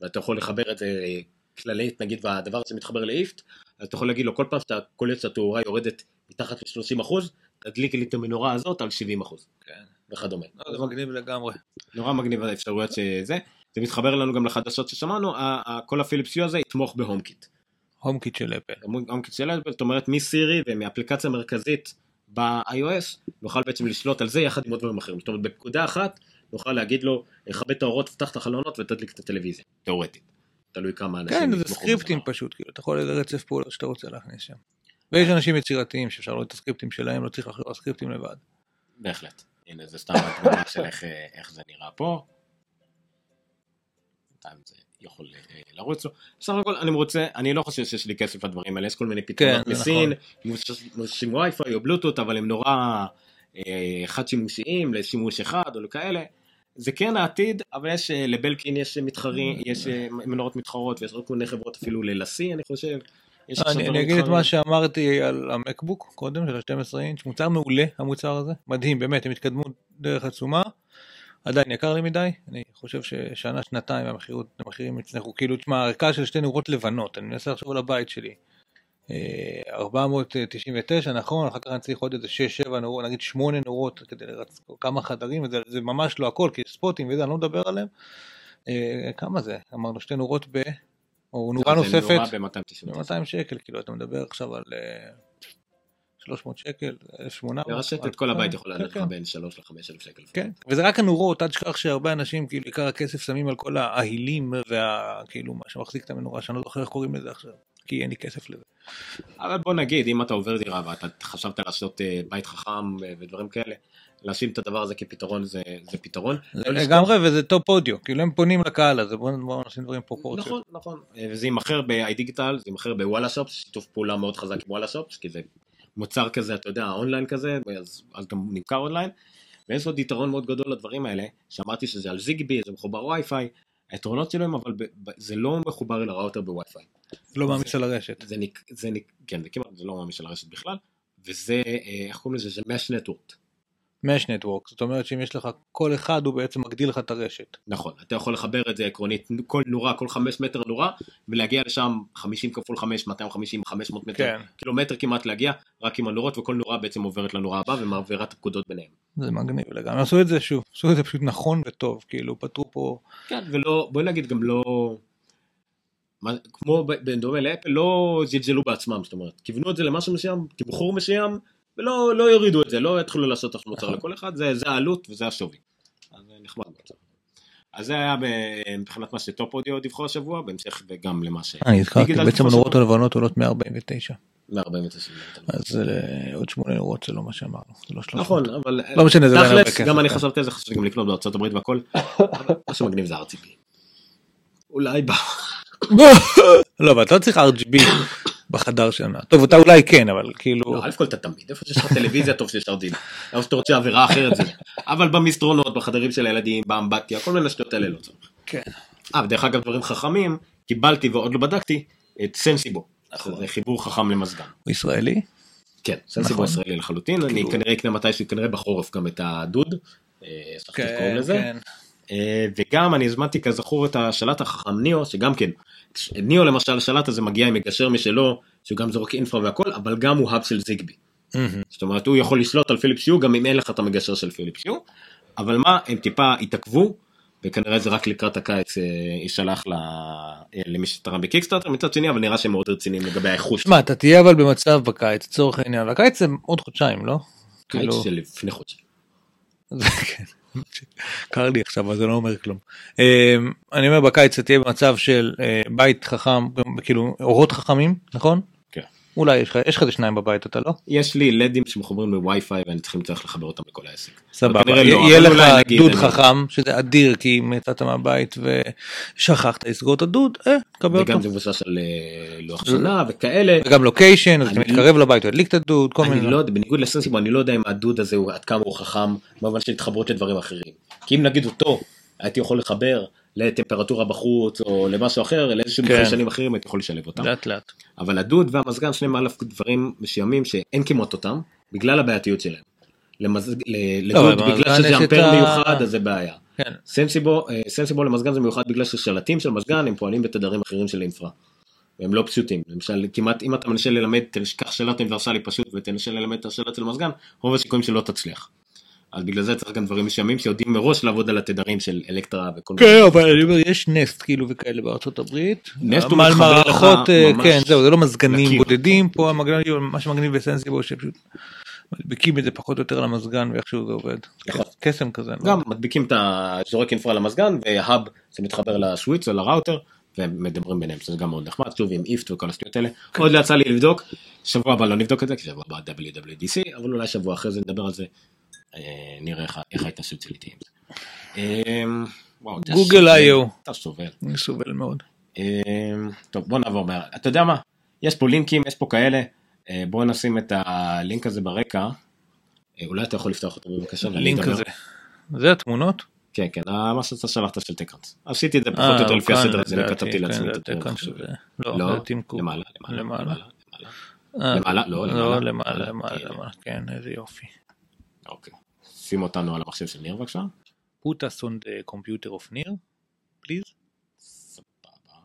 ואתה יכול לחבר את זה אה, כללית, נגיד, והדבר הזה מתחבר לאיפט, אז אתה יכול להגיד לו כל פעם שאתה קולט שהתאורה יורדת מתחת ל-30 אחוז, תדליק לי את המנורה הזאת על 70 אחוז. כן. וכדומה. לא, זה מגניב לגמרי. נורא מגניב האפשרויות שזה. זה מתחבר לנו גם לחדשות ששמענו, כל הפיליפס יו הזה יתמוך ב HomeKit. HomeKit של אפל. HomeKit של אפל, זאת אומרת מסירי ומאפליקציה מרכזית ב-iOS, נוכל בעצם לשלוט על זה יחד עם עוד דברים אחרים. זאת אומרת בפקודה אחת נוכל להגיד לו, כבה את האורות, פתח את החלונות ותדליק את הטלוויזיה, תאורטית. תלוי כמה אנשים כן זה סקריפטים בדבר. פשוט כאילו אתה יכול איזה רצף פעולות שאתה רוצה להכניס שם. ויש אנשים יצירתיים שאפשר לראות את הסקריפטים שלהם לא צריך על סקריפטים לבד. בהחלט. הנה זה סתם תמונה של איך, אה, איך זה נראה פה. יכול אה, לרוץ לו. בסך הכל אני רוצה, אני לא חושב שיש לי כסף לדברים האלה, יש כל מיני פתרונות זה מסין, מבוססים וי-פיי או בלוטות, אבל הם נורא אה, חד שימושיים לשימוש אחד או לכאלה. זה כן העתיד, אבל יש אה, לבלקין יש מתחרים, יש אה, מנורות מתחרות ויש עוד כל מיני חברות אפילו ללסי אני חושב. יש עכשיו אני, אני אגיד את. מה שאמרתי על המקבוק קודם של ה-12 אינץ', מוצר מעולה המוצר הזה, מדהים באמת, הם התקדמו דרך עצומה, עדיין יקר לי מדי, אני חושב ששנה שנתיים המחירות- המחירים יצנחו, כאילו תשמע הערכה של שתי נורות לבנות, אני מנסה לחשוב על הבית שלי, אה, 499 נכון, אחר כך אני צריך עוד איזה 6-7 נורות, נגיד 8 נורות כדי לרצ... כמה חדרים, וזה, זה ממש לא הכל, כי יש ספוטים וזה, אני לא מדבר עליהם, אה, כמה זה? אמרנו שתי נורות ב... או נורה זה נוספת. נורה ב-299. ב-200 שקל, כאילו אתה מדבר עכשיו על אה, 300 שקל, 1,800. לרשת רק- את כל הבית כן, לעלות לך. בין 3 ל-5 אלף שקל. כן, וזה רק הנורות, אל תשכח שהרבה אנשים, כאילו עיקר הכסף שמים על כל ההילים וה... כאילו מה שמחזיק את המנורה, שאני לא זוכר איך קוראים לזה עכשיו, כי אין לי כסף לזה. אבל בוא נגיד, אם אתה עובר דירה ואתה חשבת לעשות אה, בית חכם אה, ודברים כאלה, להשאיר את הדבר הזה כפתרון זה, זה פתרון. זה לגמרי, וזה טופ אודיו, כאילו הם פונים לקהל הזה, בואו בוא נשים דברים פרופורציות. נכון, נכון. אה, וזה יימכר ב-iDigital, זה יימכר בוואלה שופס, שיתוף פעולה מאוד חזק עם וואלה שופס, כי זה מוצר כזה, אתה יודע, אונליין כזה, אז, אז גם נמכר אונליין. ויש עוד יתרון מאוד גדול לדברים האלה, שאמרתי שזה על ZigBee, זה מחובר וי-פיי, היתרונות שלו הם אבל ב, ב, זה לא מחובר אל הראוטר בווי-פיי. לא מעמיס על הרשת. זה, זה ניק, כן, זה כמעט, זה לא ממש של הרשת בכלל, וזה, אה, איך קוראים לזה, זה mesh network. מש נטוורק, זאת אומרת שאם יש לך כל אחד הוא בעצם מגדיל לך את הרשת. נכון, אתה יכול לחבר את זה עקרונית, כל נורה, כל 5 מטר נורה, ולהגיע לשם 50 כפול 5, 250, 500 מטר, כן. קילומטר כמעט להגיע, רק עם הנורות, וכל נורה בעצם עוברת לנורה הבאה ומעבירה את הפקודות ביניהם. זה מגניב לגמרי, עשו את זה שוב, עשו את זה פשוט נכון וטוב, כאילו פתרו פה, כן, ולא, בואי נגיד גם לא, מה, כמו ב- בדומה לאפל, לא זלזלו בעצמם, זאת אומרת, כיוונו את זה למשהו מסוים, תמחור מסוים, ולא לא יורידו את זה, לא יתחילו לעשות עכשיו מוצר נכון. לכל אחד, זה, זה העלות וזה השווי. אז זה נחמד. אז זה היה מבחינת מה שטופ אודיו דיווחו השבוע, בהמשך וגם למה ש... הזכרתי, דיגיטל בעצם הנורות. הלבנות עולות 149, 149. אז אה, עוד 8 נורות זה לא מה שאמרנו, זה לא 300. נכון, אבל לא משנה, זה לא היה הרבה כסף, גם אני כן. חשבתי על זה, חשבתי גם לקנות בארצות הברית והכל, מה שמגניב זה RGB. אולי ב... לא, אבל אתה לא צריך RGB בחדר שלנו. טוב, אתה אולי כן, אבל כאילו... לא, א' כל אתה תמיד, איפה שיש לך טלוויזיה טוב שיש RGB. איפה שאתה רוצה עבירה אחרת זה. אבל במסדרונות, בחדרים של הילדים, באמבטיה, כל מיני שטויות האלה לא צריך. כן. אה, ודרך אגב דברים חכמים, קיבלתי ועוד לא בדקתי, את סנסיבו. נכון. זה חיבור חכם למזגן. הוא ישראלי? כן, סנסיבו נכון. ישראלי לחלוטין, אני כאילו- כנראה אקנה מתישהו, כנראה בחורף גם את הדוד. אה, לזה. כן. אה, וגם אני הזמנתי כזכור את השלט החכם ניאו שגם כן ניאו למשל השלט הזה מגיע עם מגשר משלו שהוא גם זורק אינפרה והכל אבל גם הוא האב של זיגבי. זאת אומרת הוא יכול לשלוט על פיליפס יו גם אם אין לך את המגשר של פיליפס יו אבל מה הם טיפה התעכבו וכנראה זה רק לקראת הקיץ אה, יישלח אה, למי שתרם בקיקסטארטר מצד שני אבל נראה שהם מאוד רציניים לגבי האיכות שמע, אתה תהיה אבל במצב בקיץ, לצורך העניין, והקיץ זה עוד חודשיים, לא? קיץ כאילו- של לפני חודש. (laughs) קר לי עכשיו, אבל זה לא אומר כלום. אה, אני אומר בקיץ אתה תהיה במצב של אה, בית חכם, כאילו אורות חכמים, נכון? אולי יש לך יש לך איזה שניים בבית, אתה לא? יש לי לדים שמחוברים לווי-פיי ואני צריך צריך לחבר אותם לכל העסק. סבבה, לא, יהיה לך דוד חכם, שזה אדיר, כי אם יצאת מהבית ושכחת לסגור את הדוד, אה, קבל אותו. וגם זה מבוסס על אה, לוח שנה וכאלה. וגם לוקיישן, אז אתה אני- מתקרב לבית, הוא ידליק את הדוד, כל מיני. אני לא יודע, בניגוד לסנסיבו, אני לא יודע אם הדוד הזה הוא עד כמה הוא חכם, במובן של התחברות לדברים אחרים. כי אם נגיד אותו, הייתי יכול לחבר לטמפרטורה בחוץ, או למשהו אחר, לאיזשהם כן. חיישנים אחרים, הייתי יכול לשלב אותם. לאט לאט. אבל הדוד והמזגן, שניהם א' דברים מסוימים שאין כמעט אותם, בגלל הבעייתיות שלהם. למזג... ל- לא, לדוד, אבל בגלל שזה אמפר ה- מיוחד, אז זה בעיה. כן. סנסיבו, אה, סנסיבו למזגן זה מיוחד בגלל ששלטים של מזגן הם פועלים בתדרים אחרים של אינפרה. והם לא פשוטים. למשל, כמעט אם אתה מנסה ללמד, תקח שלט אוניברסלי פשוט ותנסה ללמד את השלט של מזגן, רוב הסיכויים שלא תצליח. אז בגלל זה צריך גם דברים מסוימים שיודעים מראש לעבוד על התדרים של אלקטרה וכל מיני. כן, אבל אני אומר, יש נסט כאילו וכאלה בארצות הברית. נסט הוא מתחבר לך אה, ממש כן, זהו, זה לא מזגנים. בודדים, פה המגניב, מה שמגניב בסנסיבו שפשוט מדביקים את זה פחות או יותר למזגן ואיכשהו זה עובד. נכון. קסם כזה. לא גם. מדביקים את הזורק אינפרה למזגן והאב זה מתחבר לשוויץ או לראוטר ומדברים ביניהם שזה גם מאוד נחמד שוב עם איפט וכל השטויות האלה עוד לא יצא לי לבדוק שבוע הבא לא נבדוק את זה כי שבוע הבא WWDC אבל אולי שבוע אחרי זה נדבר על זה. אה, נראה איך- ההתנסות שלי תהיה עם זה. אתה גוגל איו. אתה סובל. אני סובל מאוד. אה, טוב בוא נעבור מהר. אתה יודע מה? יש פה לינקים, יש פה כאלה. אה, בוא נשים את הלינק הזה ברקע. אה, אולי אתה יכול לפתוח אותו בבקשה. ואני לינק אדבר. הזה. זה התמונות? כן כן מה שאתה שלחת של טקאנס. עשיתי את זה פחות או יותר לפי הסדר הזה, אני לדעתי, כתבתי כן, לעצמי את שזה- לא, לא. למעלה, למעלה, למעלה. למעלה, למעלה. לא, לא, למעלה. למעלה, למעלה. למעלה, כן, איזה יופי. אוקיי. שים אותנו על המחשב של ניר בבקשה. put us on the computer of ניר, please. סבבה.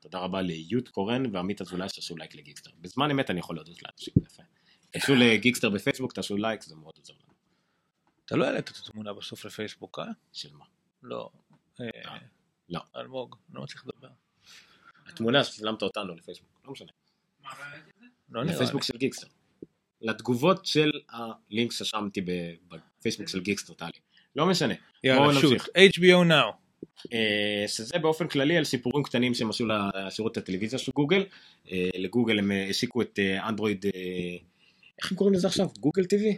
תודה רבה ליוט קורן ועמית אזולאי שעשו לייק לגיקסטר. בזמן אמת אני יכול להודות לאנשים, יפה. תעשו לגיקסטר בפייסבוק, תעשו לייק, זה מאוד עוזר לנו. אתה לא העלית את התמונה בסוף לפייסבוק, אה? של מה? לא. אה, לא. אלמוג, לא מצליח לדבר. התמונה שצילמת אותנו לפייסבוק, לא משנה. לא נראה לי. לפייסבוק של גיקסטר. לתגובות של הלינק ששמתי בפייסבוק של גיקסטר, טלי. לא משנה. יאללה, shoot. HBO Now. אה, שזה באופן כללי על סיפורים קטנים שהם עשו לשירות הטלוויזיה של גוגל. אה, לגוגל הם אה, השיקו את אנדרואיד, איך הם קוראים לזה עכשיו? גוגל TV?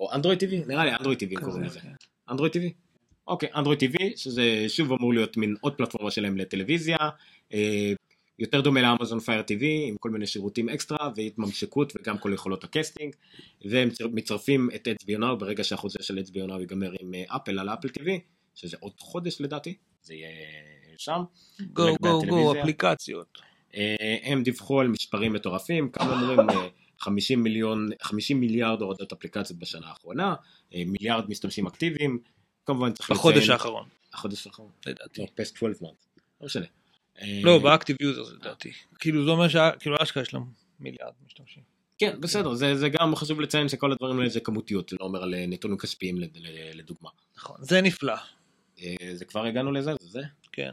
או אנדרואיד TV? נראה לי אנדרואיד הם קוראים לזה. אנדרואיד TV? אוקיי, אנדרואיד TV, שזה שוב אמור להיות מין עוד פלטפורמה שלהם לטלוויזיה. אה, יותר דומה לאמזון Fire TV עם כל מיני שירותים אקסטרה והתממשקות וגם כל יכולות ה casting והם צר- מצרפים את HBO Now ברגע שהחוזה של HBO Now ייגמר עם אה, אפל על אפל TV שזה עוד חודש לדעתי זה יהיה שם. גו גו גו. אפליקציות. אה, הם דיווחו על מספרים מטורפים כמה אומרים אה, 50 מיליון 50 מיליארד הורדות אפליקציות בשנה האחרונה אה, מיליארד משתמשים אקטיביים כמובן צריך בחודש לציין- האחרון, החודש האחרון לדעתי. לא past 12 months לא משנה. אה, לא, ב active user לדעתי. כאילו זה אומר שכאילו אשכרה יש להם מיליארד משתמשים. כן בסדר זה, זה גם חשוב לציין שכל הדברים האלה זה כמותיות זה לא אומר על אה, נתונים כספיים לדוגמה. נכון. זה נפלא. אה, זה כבר הגענו לזה זה זה? כן.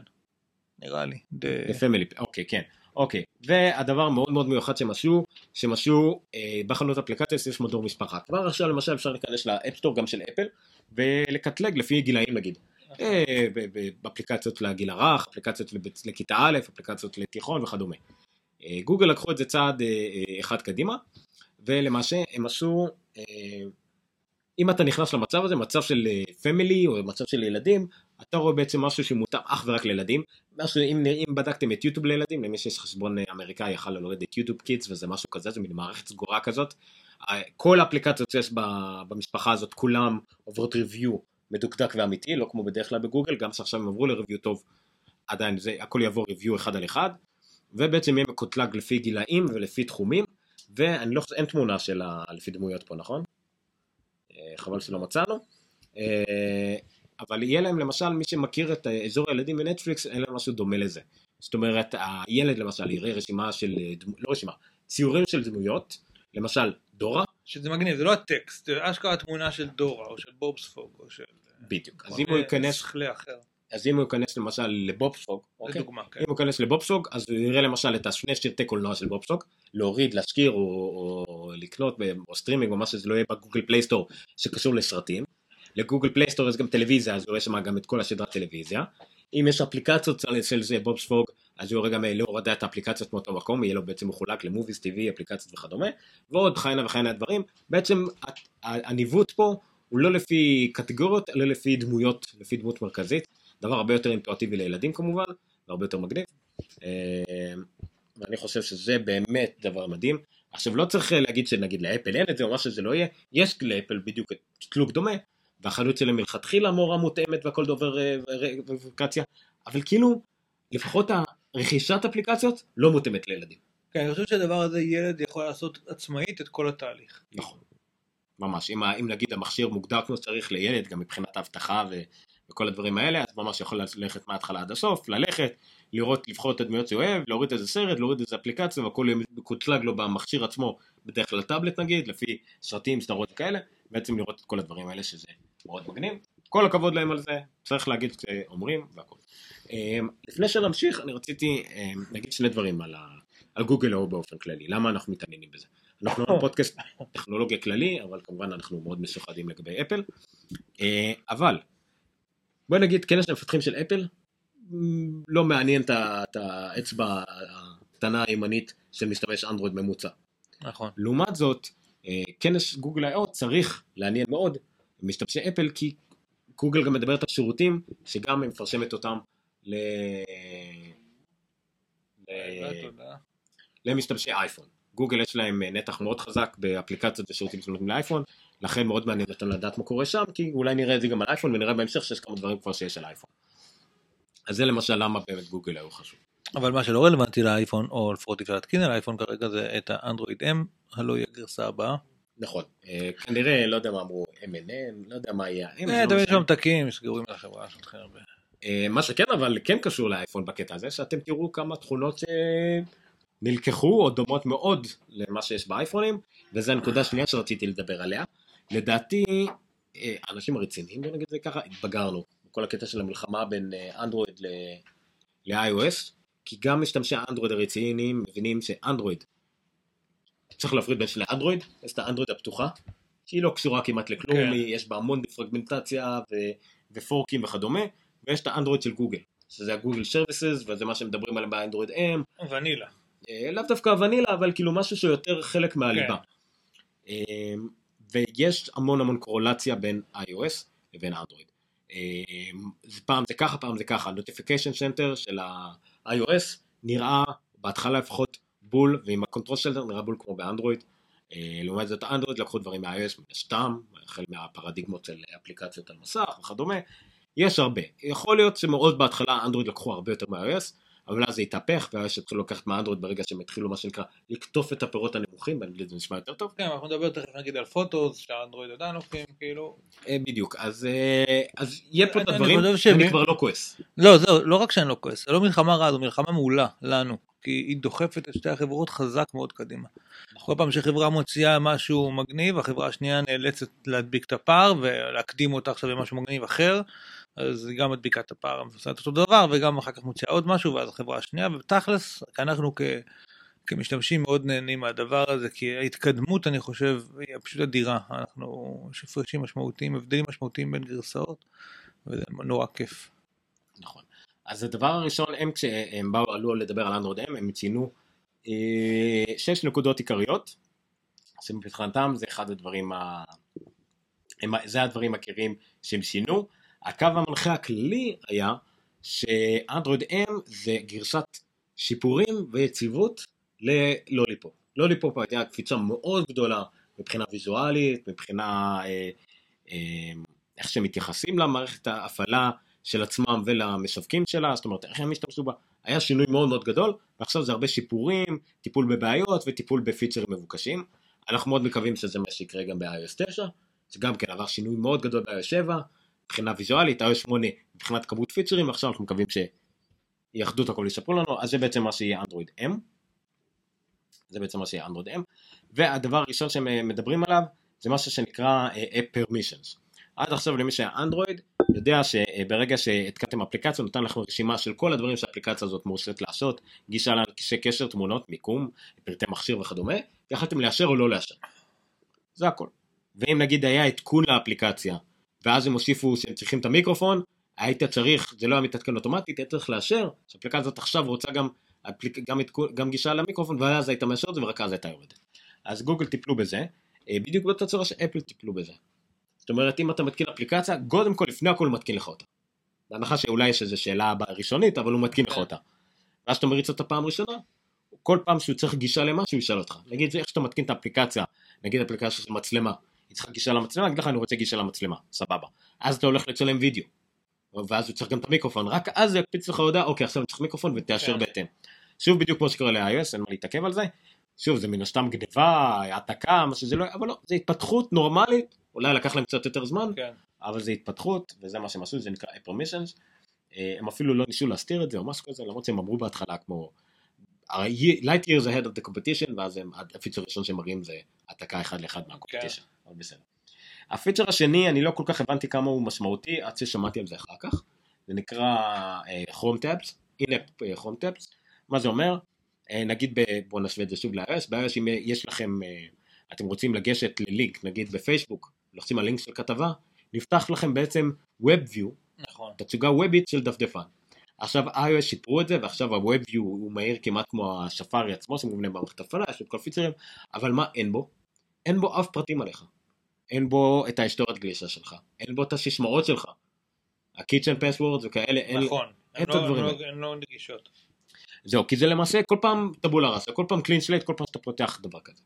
נראה לי. ד- ב family אוקיי כן אוקיי והדבר מאוד מאוד מיוחד שהם עשו שהם עשו אה, בחנות אפליקציה יש מדור משפחה כבר עכשיו למשל אפשר להיכנס ל App Store גם של אפל ולקטלג לפי גילאים נגיד. אה, באפליקציות לגיל הרך אפליקציות לכיתה א' אפליקציות לתיכון וכדומה. אה, גוגל לקחו את זה צעד אה, אחד קדימה ולמעשה הם עשו אם אתה נכנס למצב הזה מצב של פמילי או מצב של ילדים אתה רואה בעצם משהו שמותאם אך ורק לילדים משהו אם, אם בדקתם את יוטיוב לילדים למי שיש חשבון אמריקאי יכל להוריד את יוטיוב קידס וזה משהו כזה זה מין מערכת סגורה כזאת כל האפליקציות שיש במשפחה הזאת כולם עוברות ריוויו מדוקדק ואמיתי לא כמו בדרך כלל בגוגל גם שעכשיו הם עברו לריוויו טוב עדיין זה הכל יעבור ריוויו אחד על אחד ובעצם יהיה מקוטלג לפי גילאים ולפי תחומים ואני לא חושב אין תמונה של ה... לפי דמויות פה נכון? אה, חבל שלא מצאנו. אה, אבל יהיה להם למשל מי שמכיר את אה, אזור הילדים בנטפליקס אין להם משהו דומה לזה. זאת אומרת הילד למשל יראה רשימה של דמו- לא רשימה ציורים של דמויות למשל דורה שזה מגניב, זה לא הטקסט, זה אשכרה תמונה של דורה, או של בובספוג, או של... בדיוק אז אם הוא ייכנס שכלי אחר. אז אם הוא ייכנס למשל לבובספוג אוקיי? לדוגמה, כן. אם הוא ייכנס לבובספוג אז הוא יראה למשל את השני סרטי קולנוע של בובספוג להוריד להשכיר או, או לקנות ב- או סטרימינג או מה שזה לא יהיה בגוגל Play Store שקשור לסרטים. לגוגל Play Store יש גם טלוויזיה אז הוא רואה שם גם את כל השדרת טלוויזיה. אם יש אפליקציות של- זה בובספוג אז הוא יורה גם להורדת האפליקציות מאותו מקום יהיה לו בעצם מחולק למוביס טיווי אפליקציות וכדומה ועוד כהנה וכהנה דברים בעצם הניווט פה הוא לא לפי קטגוריות אלא לפי דמויות לפי דמות מרכזית דבר הרבה יותר אינטואטיבי לילדים כמובן והרבה יותר מגניב. אה, ואני חושב שזה באמת דבר מדהים. עכשיו לא צריך להגיד שנגיד לאפל אין את זה או מה שזה לא יהיה, יש לאפל בדיוק את קטלוג דומה, והחנות שלהם מלכתחילה מורה מותאמת והכל דובר אה, אפליקציה, אבל כאילו לפחות הרכישת אפליקציות לא מותאמת לילדים. כן, אני חושב שהדבר הזה ילד יכול לעשות עצמאית את כל התהליך. נכון. ממש, אם, אם נגיד המכשיר מוגדר כמו שצריך לילד, גם מבחינת האבטחה ו, וכל הדברים האלה, אז ממש יכול ללכת מההתחלה עד הסוף, ללכת, לראות, לבחור את הדמויות שהוא אוהב, להוריד איזה סרט, להוריד איזה אפליקציה, והכל יהיה מקוטלג לו במכשיר עצמו, בדרך כלל טאבלט נגיד, לפי סרטים, סדרות כאלה, בעצם לראות את כל הדברים האלה שזה מאוד מגניב. כל הכבוד להם על זה, צריך להגיד שאומרים והכל. אמ, לפני שנמשיך, אני רציתי אמ, להגיד שני דברים על, ה, על גוגל או באופן כללי, למה אנחנו מתעניינים בזה. אנחנו לא (laughs) פודקאסט טכנולוגיה כללי, אבל כמובן אנחנו מאוד משוחדים לגבי אפל. אה, אבל, בוא נגיד כנס המפתחים של אפל, לא מעניין את האצבע הקטנה הימנית של משתמש אנדרואיד ממוצע. נכון. לעומת זאת, אה, כנס גוגל I.O. צריך לעניין מאוד משתמשי אפל כי גוגל גם מדברת על שירותים שגם היא מפרשמת אותם ל... ל... למשתמשי אייפון. גוגל יש להם נתח מאוד חזק באפליקציות ושירותים שנותנים לאייפון, לכן מאוד מעניין אותם לדעת מה קורה שם, כי אולי נראה את זה גם על אייפון ונראה בהמשך שיש כמה דברים כבר שיש על אייפון. אז זה למשל למה באמת גוגל היו חשוב. אבל מה שלא רלוונטי לאייפון, או לפחות אפשר להתקין על האייפון כרגע, זה את האנדרואיד M, הלא היא הגרסה הבאה. נכון, אה, כנראה, לא יודע מה אמרו, M&M, לא יודע מה יהיה. אה, תמיד יש ממתקים, סגורים על החברה שלכם הרבה. אה, מה שכן אבל כן קשור לאייפון בקטע הזה, שאתם תראו כמה תכונות שנלקחו או דומות מאוד למה שיש באייפונים, וזו הנקודה השנייה שרציתי לדבר עליה. לדעתי, אה, אנשים הרציניים, בוא נגיד את זה ככה, התבגרנו. כל הקטע של המלחמה בין אנדרואיד ל-iOS, כי גם משתמשי האנדרואיד הרציניים מבינים שאנדרואיד צריך להפריד בין שני אנדרואיד, יש את האנדרואיד הפתוחה, שהיא לא קשורה כמעט לכלום, כן. יש בה המון פרגמנטציה ו- ופורקים וכדומה, ויש את האנדרואיד של גוגל, שזה הגוגל Services, וזה מה שמדברים עליהם באנדרואיד M. ונילה. אה, לאו דווקא ונילה, אבל כאילו משהו שהוא יותר חלק מהליבה. כן. אה, ויש המון המון קורלציה בין iOS לבין אנדרואיד. אה, פעם זה ככה, פעם זה ככה, Notification Center של ה-iOS נראה בהתחלה לפחות בול, ועם ה Control Center נראה בול כמו באנדרואיד. לעומת זאת אנדרואיד לקחו דברים מה-iOS מן הסתם, החל מהפרדיגמות של אפליקציות על מסך וכדומה, יש הרבה. יכול להיות שמאוד בהתחלה אנדרואיד לקחו הרבה יותר מה-iOS, אבל אז זה התהפך, ואז התחילו לקחת מהאנדרואיד ברגע שהם התחילו מה שנקרא לקטוף את הפירות הנמוכים, באנגלית זה נשמע יותר טוב. כן, אנחנו נדבר תכף נגיד על פוטוס, שהאנדרואיד עדיין לוקחים, כאילו. אה, בדיוק, אז אה, אז יהיה פה את הדברים, אני כבר לא כועס. לא, זהו, לא רק שאני לא כועס, זה לא מלחמה רעה, זו מלחמה מעולה לנו, כי היא דוחפת את שתי החברות חזק מאוד קדימה. כל פעם שחברה מוציאה משהו מגניב, החברה השנייה נאלצת להדביק את הפער ולהקדים אותה עכשיו למשהו מגניב אחר, אז היא גם מדביקה את הפער, עושה את אותו דבר, וגם אחר כך מוציאה עוד משהו, ואז החברה השנייה, ובתכלס, אנחנו כ... כמשתמשים מאוד נהנים מהדבר הזה, כי ההתקדמות, אני חושב, היא פשוט אדירה. אנחנו, יש הפרשים משמעותיים, הבדלים משמעותיים בין גרסאות, וזה נורא כיף. נכון. אז הדבר הראשון, הם כשהם באו, עלו לדבר על אנדרואיד M, הם ציינו אה, שש נקודות עיקריות, שמבחינתם זה אחד הדברים, ה... הם, זה הדברים העיקריים שהם שינו. הקו המנחה הכללי היה שאנדרואיד M זה גרסת שיפורים ויציבות ללוליפופ. לוליפופ הייתה קפיצה מאוד גדולה מבחינה ויזואלית, מבחינה אה, אה, איך שהם מתייחסים למערכת ההפעלה של עצמם ולמשווקים שלה, זאת אומרת איך הם השתמשו בה, היה שינוי מאוד מאוד גדול, ועכשיו זה הרבה שיפורים, טיפול בבעיות וטיפול בפיצ'רים מבוקשים. אנחנו מאוד מקווים שזה מה שיקרה גם ב-iOS 9, שגם כן עבר שינוי מאוד גדול ב-iOS 7, מבחינה ויזואלית, iOS 8 מבחינת כמות פיצ'רים, עכשיו אנחנו מקווים שיאחדו את הכל וישפרו לנו, אז זה בעצם מה שיהיה אנדרואיד M. זה בעצם מה שיהיה אנדרואיד M. והדבר הראשון שהם מדברים עליו זה משהו שנקרא uh, App Permissions. עד עכשיו למי שהיה אנדרואיד יודע שברגע שהתקנתם אפליקציה נותן לכם רשימה של כל הדברים שהאפליקציה הזאת מורשת לעשות, גישה לאנשי קשר, תמונות, מיקום, פרטי מכשיר וכדומה, יכלתם לאשר או לא לאשר. זה הכל. ואם נגיד היה עדכון לאפליקציה ואז הם הוסיפו שהם צריכים את המיקרופון, היית צריך, זה לא היה מתעדכן אוטומטית, היית צריך לאשר, שהאפליקציה הזאת עכשיו רוצה גם, גם, גם גישה למיקרופון, ואז היית מאשר את זה ורק אז הייתה יורדת. אז גוגל טיפלו בזה, אה, בדיוק באותה צורה שאפל טיפלו בזה. זאת אומרת, אם אתה מתקין אפליקציה, קודם כל, לפני הכל הוא מתקין לך אותה. בהנחה שאולי יש איזו שאלה ראשונית, אבל הוא מתקין לך אותה. ואז שאתה מריץ אותה פעם ראשונה, כל פעם שהוא צריך גישה למשהו, הוא ישאל אותך. נגיד, איך שאתה מתקין את האפליקציה, נגיד אפליקציה של מצלמה, היא צריכה גישה למצלמה, אגיד לך אני רוצה גישה למצלמה, סבבה. אז אתה הולך לצלם וידאו, ואז הוא צריך גם את המיקרופון, רק אז הוא יקפיץ לך הודעה, אוקיי עכשיו אני צריך מיקרופון ותאשר כן. בהתאם. שוב בדיוק כמו שקורה ל-iOS, אין מה להתעכב על זה. שוב זה מן הסתם גניבה, העתקה, מה שזה לא, אבל לא, זה התפתחות נורמלית, אולי לקח להם קצת יותר זמן, כן. אבל זה התפתחות, וזה מה שהם עשו, זה נקרא permissions. אה, הם אפילו לא ניסו להסתיר את זה או משהו כזה, למרות שהם אמרו בהתחלה כמו light years ahead of the competition, ואז הפיצ'ר הראשון שהם מראים זה העתקה אחד לאחד מהקומפטישן, כן. אבל בסדר. הפיצ'ר השני, אני לא כל כך הבנתי כמה הוא משמעותי, עד ששמעתי על זה אחר כך. זה נקרא uh, Chrome Tabs, הנה uh, Chrome Tabs. מה זה אומר? נגיד, ב, בואו נשווה את זה שוב ל-iOS, ב-iOS אם יש לכם, אתם רוצים לגשת ללינק, נגיד בפייסבוק, לוחצים על לינק של כתבה, נפתח לכם בעצם WebView, נכון. תצוגה וובית של דפדפן. עכשיו iOS שיפרו את זה ועכשיו ה-WebView הוא מהיר כמעט כמו הספארי עצמו שמובנה במערכת הפעלה, יש לו את כל הפיצ'רים, אבל מה אין בו? אין בו אף פרטים עליך. אין בו את ההיסטוריית גלישה שלך, אין בו את הסיסמאות שלך. ה keychain password וכאלה, אין, נכון. אין את לא- הדברים הן האלה. לא- הן לא נגישות. זהו, כי זה למעשה כל פעם tabula rasa, כל פעם clean slate, כל פעם שאתה פותח דבר כזה.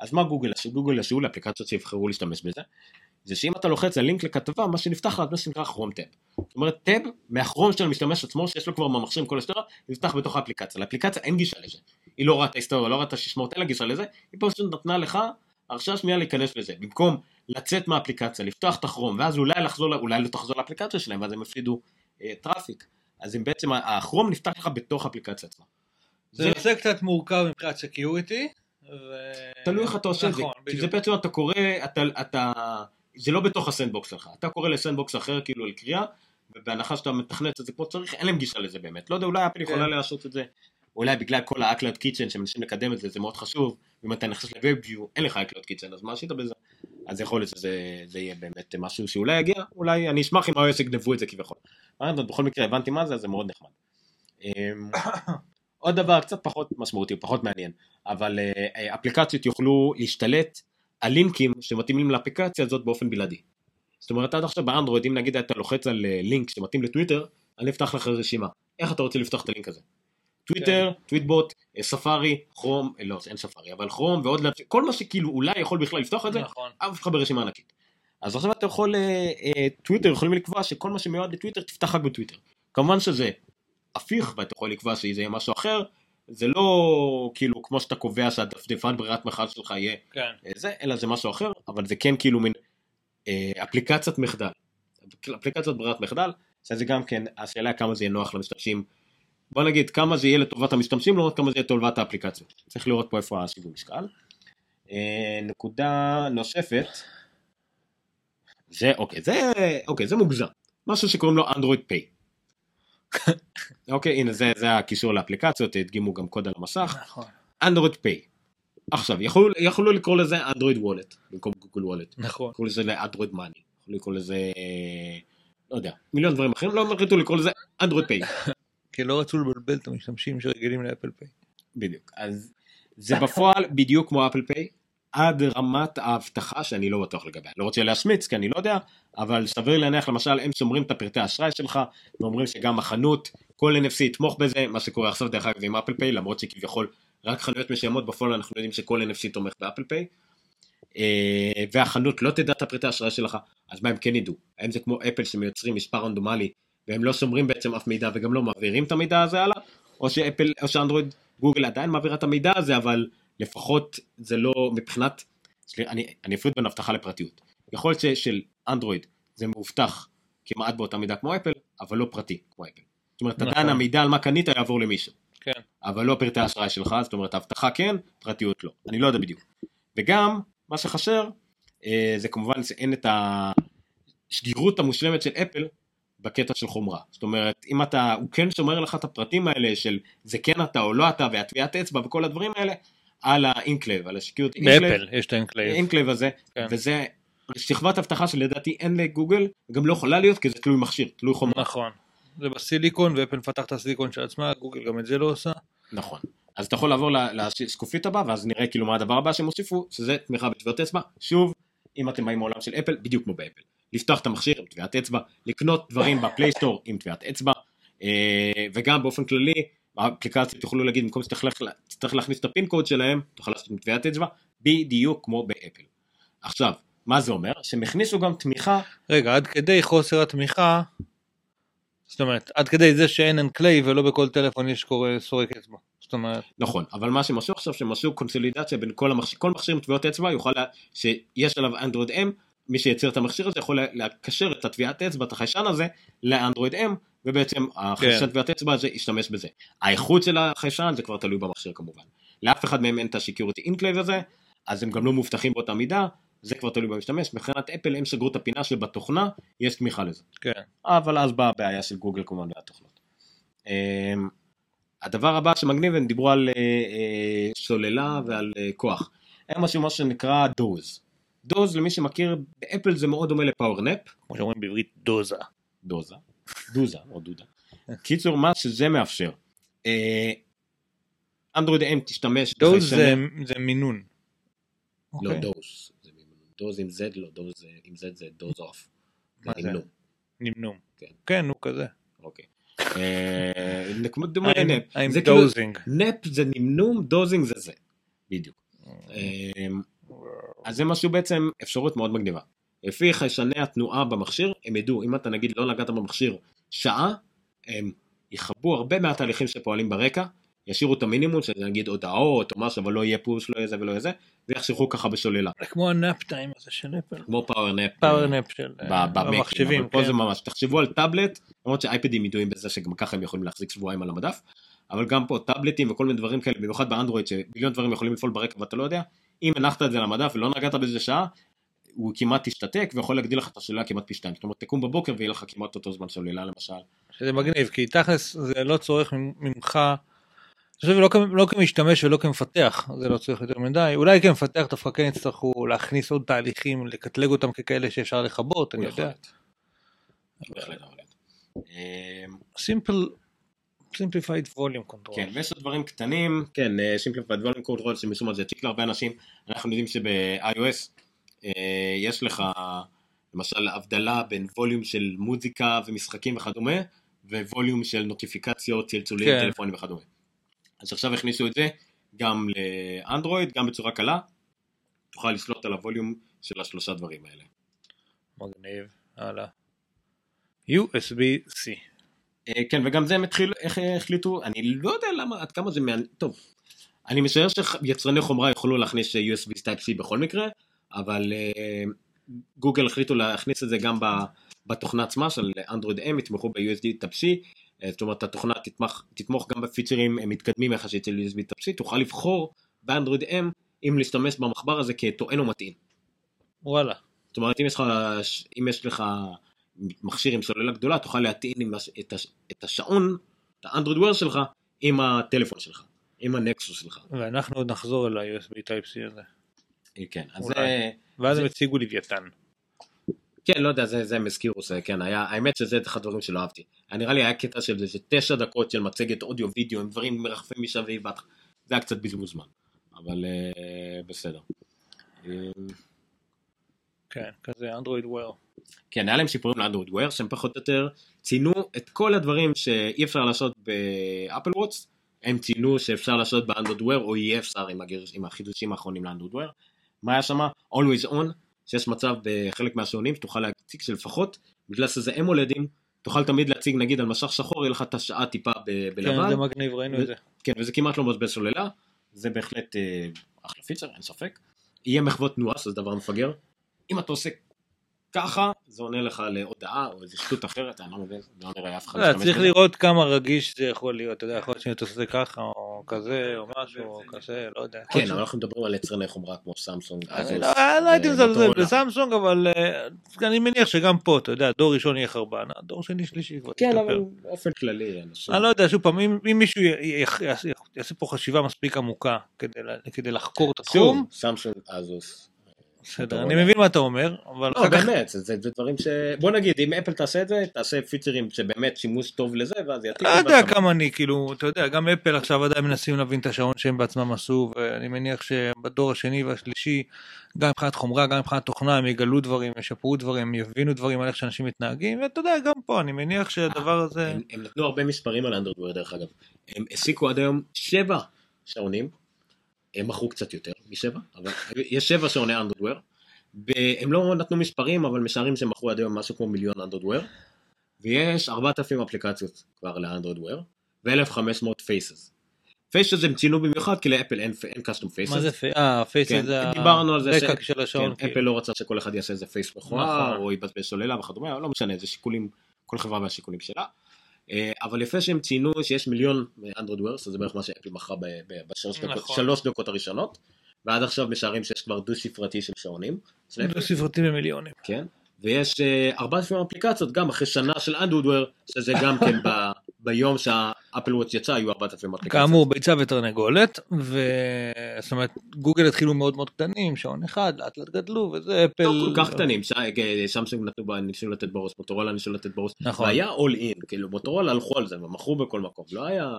אז מה גוגל עשו? גוגל עשו לאפליקציות שיבחרו להשתמש בזה, זה שאם אתה לוחץ על לינק לכתבה, מה שנפתח לך, מה שנקרא כרום tab. זאת אומרת, tab מהכרום של המשתמש עצמו, שיש לו כבר במכשיר עם כל ההיסטוריה, נפתח בתוך האפליקציה. לאפליקציה אין גישה לזה. היא לא רואה את ההיסטוריה, לא רואה את הסיסמאות, אין לה גישה לזה, היא פשוט נתנה לך הרשאה שנייה להיכנס לזה. במקום לצאת מהאפליקציה, לפתוח את הכרום, ואז אולי לחזור, אולי לא תחזור לאפליקציה שלהם, ואז הם יפסידו אה, traffic. אז אם בעצם הכרום נפתח לך בתוך האפליקציה עצמה. זה נושא קצת מורכב מבחינת security. תלוי איך אתה עושה את זה, נכון, כי זה. בעצם אתה קורא, אתה, אתה, זה לא בתוך ה sandbox שלך, אתה קורא ל sandbox אחר כאילו לקריאה, ובהנחה שאתה מתכנת את זה כמו שצריך, אין להם גישה לזה באמת, לא יודע, אולי אפל יכולה כן. לעשות את זה, אולי בגלל כל ה iCloud Keychain שמנסים לקדם את זה, זה מאוד חשוב, ואם אתה נכנס ל-WebView, אין לך iCloud Keychain, אז מה עשית בזה? אז יכול להיות שזה זה יהיה באמת משהו שאולי יגיע, אולי אני אשמח אם iOS יגנבו את זה כביכול. אבל בכל מקרה הבנתי מה זה, אז זה מאוד נחמד. (coughs) עוד דבר קצת פחות משמעותי, פחות מעניין, אבל אה, אפליקציות יוכלו להשתלט על לינקים שמתאימים לאפליקציה הזאת באופן בלעדי. זאת אומרת עד עכשיו באנדרואיד אם נגיד אתה לוחץ על אה, לינק שמתאים לטוויטר, אני אפתח לך רשימה. איך אתה רוצה לפתוח את הלינק הזה? טוויטר, טוויטבוט, אה, ספארי, כרום, לא אין ספארי, אבל כרום ועוד, כל מה שכאילו אולי יכול בכלל לפתוח את זה, נכון. אף אחד ברשימה ענקית. אז עכשיו אתה יכול, טוויטר יכולים לקבוע שכל מה שמיועד לטוויטר תפתח רק בטוויטר. כמובן שזה הפיך ואתה יכול לקבוע שזה יהיה משהו אחר, זה לא כאילו כמו שאתה קובע שהדפדפן ברירת מחל שלך יהיה כן. אה, זה, אלא זה משהו אחר, אבל זה כן כאילו מין אה, אפליקציית מחדל. אפליקציית ברירת מחדל, שזה גם כן, השאלה כמה זה יהיה נוח למשתמשים. בוא נגיד כמה זה יהיה לטובת המשתמשים, לעומת כמה זה יהיה לטובת האפליקציות. צריך לראות פה איפה השיווי משקל. אה, נקודה נוספת, זה אוקיי, זה אוקיי, זה מוגזם. משהו שקוראים לו אנדרואיד פיי. אוקיי, הנה זה, זה הקישור לאפליקציות, הדגימו גם קוד על המסך. נכון. אנדרואיד פיי. עכשיו, יכולו, יכולו לקרוא לזה אנדרואיד וולט, במקום גוגל וולט. נכון. לקרוא לזה לאנדרואיד מאני. יכולו לקרוא לזה, לא יודע, מיליון דברים אחרים, לא החליטו לקרוא לזה אנדרואיד פיי. כי לא רצו לבלבל את המשתמשים שרגילים לאפל פיי. בדיוק. אז זה בפועל בדיוק כמו אפל פיי, עד רמת האבטחה שאני לא בטוח לגביה. לא רוצה להשמיץ כי אני לא יודע, אבל סביר להניח למשל הם שומרים את הפרטי האשראי שלך, ואומרים שגם החנות, כל NFC יתמוך בזה, מה שקורה עכשיו דרך אגב עם אפל פיי, למרות שכביכול רק חנויות מסוימות בפועל אנחנו יודעים שכל NFC תומך באפל פיי. אה, והחנות לא תדע את הפרטי האשראי שלך, אז מה הם כן ידעו? האם זה כמו אפל שמייצרים מספר רנדומלי והם לא שומרים בעצם אף מידע וגם לא מעבירים את המידע הזה הלאה? או שאפל, או שאנדרואיד, גוגל עדיין מעבירה את המידע הזה, אבל לפחות זה לא מבחינת, סליחה, אני, אני אפריד בין אבטחה לפרטיות. יכול להיות ששל אנדרואיד זה מאובטח כמעט באותה מידה כמו אפל, אבל לא פרטי כמו אפל. זאת אומרת, נכון. עדיין המידע על מה קנית יעבור למישהו. כן. אבל לא פרטי האשראי שלך, זאת אומרת אבטחה כן, פרטיות לא. אני לא יודע בדיוק. וגם, מה שחסר, אה, זה כמובן שאין את הסגירות המושלמת של אפל בקטע של חומרה. זאת אומרת, אם אתה, הוא כן שומר לך את הפרטים האלה של זה כן אתה או לא אתה, והטביעת אצבע וכל הדברים האלה, על ה enclave, על ה security enclave. באפל יש את ה enclave. ה enclave הזה, כן. וזה שכבת אבטחה שלדעתי אין לגוגל, גם לא יכולה להיות כי זה תלוי מכשיר, תלוי חומרה. נכון. זה בסיליקון ואפל מפתח את הסיליקון של עצמה, גוגל גם את זה לא עושה. נכון. אז אתה יכול לעבור לשקופית הבאה, ואז נראה כאילו מה הדבר הבא שהם הוסיפו, שזה תמיכה בטביעות אצבע. שוב, אם אתם באים מעולם של אפל, בדיוק כמו באפל. לפתוח את המכשיר עם טביעת אצבע, לקנות דברים ב Play Store עם טביעת אצבע, אה, וגם באופן כללי, האפליקציות יוכלו להגיד, במקום שתצטרך לה- תצטרך להכניס את ה PIN code שלהם, תוכל לעשות עם טביעת אצבע, בדיוק כמו באפל. עכשיו, מה זה אומר? שהם הכניסו גם תמיכה, רגע, עד כדי חוסר התמיכה, זאת אומרת, עד כדי זה שאין enclave ולא בכל טלפון יש קורא סורק אצבע. זאת אומרת, נכון, אבל מה שהם עשו עכשיו, שהם עשו קונסולידציה בין כל המכשיר, כל מכשיר עם טביעות אצבע יוכל, לה, שיש עליו אנדרואיד M, מי שייצר את המכשיר הזה יכול לקשר את הטביעת אצבע, את החיישן הזה, לאנדרואיד M, ובעצם החיישן כן. טביעת אצבע הזה ישתמש בזה. האיכות של החיישן זה כבר תלוי במכשיר כמובן. לאף אחד מהם אין את ה-Security Enclave הזה, אז הם גם לא מאובטחים באותה מידה, זה כבר תלוי במשתמש. מבחינת אפל הם סגרו את הפינה שבתוכנה יש תמיכה לזה. כן. אבל אז באה הבעיה של גוגל כמובן והתוכנות. אמ, הדבר הבא שמגניב, הם דיברו על אה, אה, סוללה ועל אה, כוח. היה משהו מה שנקרא דוז. דוז למי שמכיר, באפל זה מאוד דומה לפאורנפ, כמו שאומרים בעברית דוזה. דוזה, דוזה או דודה. קיצור, מה שזה מאפשר. אה, אנדרואיד M תשתמש דוז זה, מינון. לא אוקיי. דוז. זה מינון. דוז עם Z לא, דוז אה, עם Z זה דוז אוף. מה זה? נמנום. נמנום. כן. כן, נו כזה. אוקיי. אה, זה כמו דומה לנפ. I'm. nap זה נמנום, dozing זה זה. בדיוק. אמ, אז זה משהו בעצם אפשרות מאוד מגניבה. לפי חיישני התנועה במכשיר, הם ידעו, אם אתה נגיד לא נגעת במכשיר שעה, הם יכבו הרבה מהתהליכים שפועלים ברקע, ישאירו את המינימום, שזה נגיד הודעות או משהו, אבל לא יהיה push, לא יהיה זה ולא יהיה זה, ויחסכו ככה בסוללה. כמו ה nap time הזה של אפל. כמו Power Nap. Power Nap של אה, במקים, המחשבים. אבל פה כן. זה ממש, תחשבו על טאבלט, למרות שאייפדים ידועים בזה שגם ככה הם יכולים להחזיק שבועיים על המדף, אבל גם פה טאבלטים וכל מיני דברים כאלה, במיוחד באנדרואיד שמיליון דברים יכולים לפעול ברקע ואתה לא יודע, אם הנחת את זה על המדף ולא נגעת בזה שעה, הוא כמעט תשתתק ויכול להגדיל לך את השלילה כמעט פי שתיים, זאת אומרת תקום בבוקר ויהיה לך כמעט אותו זמן שלילה למשל. שזה מגניב, כי תכלס זה לא צורך ממך, אני חושב לא, לא כמשתמש ולא כמפתח, זה לא צריך יותר מדי, אולי כמפתח דווקא כן יצטרכו להכניס עוד תהליכים, לקטלג אותם ככאלה שאפשר לכבות, אני יודע. להיות. אמ, simple, simplified volume control. כן, ויש עוד דברים קטנים, כן, simplified volume control שמשום מה זה הציק להרבה אנשים, אנחנו יודעים שב-iOS אה, יש לך למשל הבדלה בין volume של מוזיקה ומשחקים וכדומה, ו volume של נוטיפיקציות, צלצולים, כן. טלפונים וכדומה. אז עכשיו הכניסו את זה גם לאנדרואיד, גם בצורה קלה, תוכל לשלוט על ה volume של השלושה דברים האלה. מגניב, הלאה. USB-C. אה, כן, וגם זה הם התחילו, איך אה, החליטו, אני לא יודע למה, עד כמה זה מעניין, טוב, אני משער שיצרני חומרה יוכלו להכניס USB Type-C בכל מקרה, אבל אה, גוגל החליטו להכניס את זה גם בתוכנה עצמה של אנדרואיד M, יתמכו ב-USD Type-C, אה, זאת אומרת התוכנה תתמך, תתמוך גם בפיצ'רים אה, מתקדמים יחסית של USB Type-C, תוכל לבחור באנדרואיד M אם להשתמש במחבר הזה כטוען מתאים. וואלה. זאת אומרת, אם יש לך, אם יש לך מכשיר עם סוללה גדולה, תוכל להטעין עם הש- את, הש, את השעון, את האנדרואיד וויר שלך, עם הטלפון שלך, עם הנקסוס שלך. ואנחנו עוד נחזור אל ה-USB Type-C הזה. כן, אז אולי. זה, ואז הם הציגו לוויתן. כן, לא יודע, זה, זה הם הזכירו, זה, כן, היה, האמת שזה אחד הדברים שלא אהבתי. היה נראה לי היה קטע של זה, שתשע דקות של מצגת אודיו וידאו, עם דברים מרחפים משווה, ואת- זה היה קצת בזבוז זמן, אבל אה, בסדר. אה, כן, כזה אנדרואיד וויר. כן, היה להם שיפורים לאנדרואיד וויר שהם פחות או יותר ציינו את כל הדברים שאי אפשר לעשות באפל וואטס, הם ציינו שאפשר לעשות באנדרואיד וויר או יהיה אפשר עם, הגר... עם החידושים האחרונים לאנדרואיד וויר. מה היה שם? Always on, שיש מצב בחלק מהשעונים שתוכל להציג שלפחות בגלל שזה אמולדים, תוכל תמיד להציג נגיד על משך שחור, יהיה לך את השעה טיפה ב- כן, בלבן, זה מגניב, ראינו את זה. כן, וזה כמעט לא מבזבז סוללה, זה בהחלט אה, אחלה פיצ'ר, אין ספק. יהיה מחוות תנועה, שזה דבר מפגר. אם אתה עושה ככה, זה עונה לך להודעה או איזה שטות אחרת, אני לא מבין, לא נראה אף אחד לא, צריך. לראות כמה רגיש זה יכול להיות, אתה יודע, יכול להיות שאתה עושה ככה או כזה או משהו או כזה, לא יודע. כן, אבל אנחנו מדברים על יצרני חומרה כמו סמסונג, לא לא הייתי מזלזל מוטורולה. בסמסונג, אבל אה, אני מניח שגם פה, אתה יודע, דור ראשון יהיה חרבן, דור שני שלישי כבר כן. אבל באופן כללי. אני לא יודע, שוב פעם, אם מישהו יעשה- פה חשיבה מספיק עמוקה כדי לחקור את התחום, סמסונג, אזוס. בסדר. אני מבין מה אתה אומר, אבל לא, באמת, זה- דברים ש... בוא נגיד, אם אפל תעשה את זה, תעשה פיצ'רים שבאמת שימוש טוב לזה, ואז יעתיקו. לא יודע. כמה אני, כאילו, אתה יודע, גם אפל עכשיו עדיין מנסים להבין את השעון שהם בעצמם עשו, ואני מניח שבדור השני והשלישי, גם מבחינת חומרה, גם מבחינת תוכנה, הם יגלו דברים, ישפרו דברים, יבינו דברים על איך שאנשים מתנהגים, ואתה יודע, גם פה, אני מניח שהדבר הזה... הם, נתנו הרבה מספרים על אנדרואיד וויר דרך אגב. הם השיקו עד היום שבע שעונים, הם מכרו קצת יותר משבע, אבל יש שבע שעוני אנדרואיד Wear. הם לא נתנו מספרים, אבל משערים שהם מכרו עד היום משהו כמו מיליון אנדרואיד Wear. ויש 4,000 אפליקציות כבר לאנדרואיד Wear, ו-1,500 faces. faces הם ציינו במיוחד כי לאפל אין, אין custom faces. מה זה פי... אה, face כן, זה דיברנו על זה ש- של השעון. כן, אפל לא רצה שכל אחד יעשה איזה face מכוער, נכון. או יבזבז סוללה וכדומה, לא משנה, זה שיקולים, כל חברה והשיקולים שלה. אה, אבל יפה שהם ציינו שיש מיליון אנדרואיד וויר, שזה בערך מה שאפל מכרה בשלוש דקות, נכון. דקות הראשונות, ועד עכשיו משערים שיש כבר דו ספרתי של שעונים, דו ספרתי במיליונים. כן, ויש אה, 4,000 אפליקציות גם אחרי שנה של אנדרואיד וויר, שזה גם כן ב- ביום שהאפל וואץ' יצא היו 4,000 אפליקציות. כאמור ביצה ותרנגולת, ו... זאת אומרת גוגל התחילו מאוד מאוד קטנים, שעון אחד, לאט לאט גדלו, וזה אפל... לא כל כך קטנים, ש- אה, סמסונג נתנו, בה- ניסו לתת בראש, מוטורולה ניסו לתת בראש, נכון. והיה all in, כאילו מוטורולה הלכו על זה ומכרו בכל מקום, לא היה,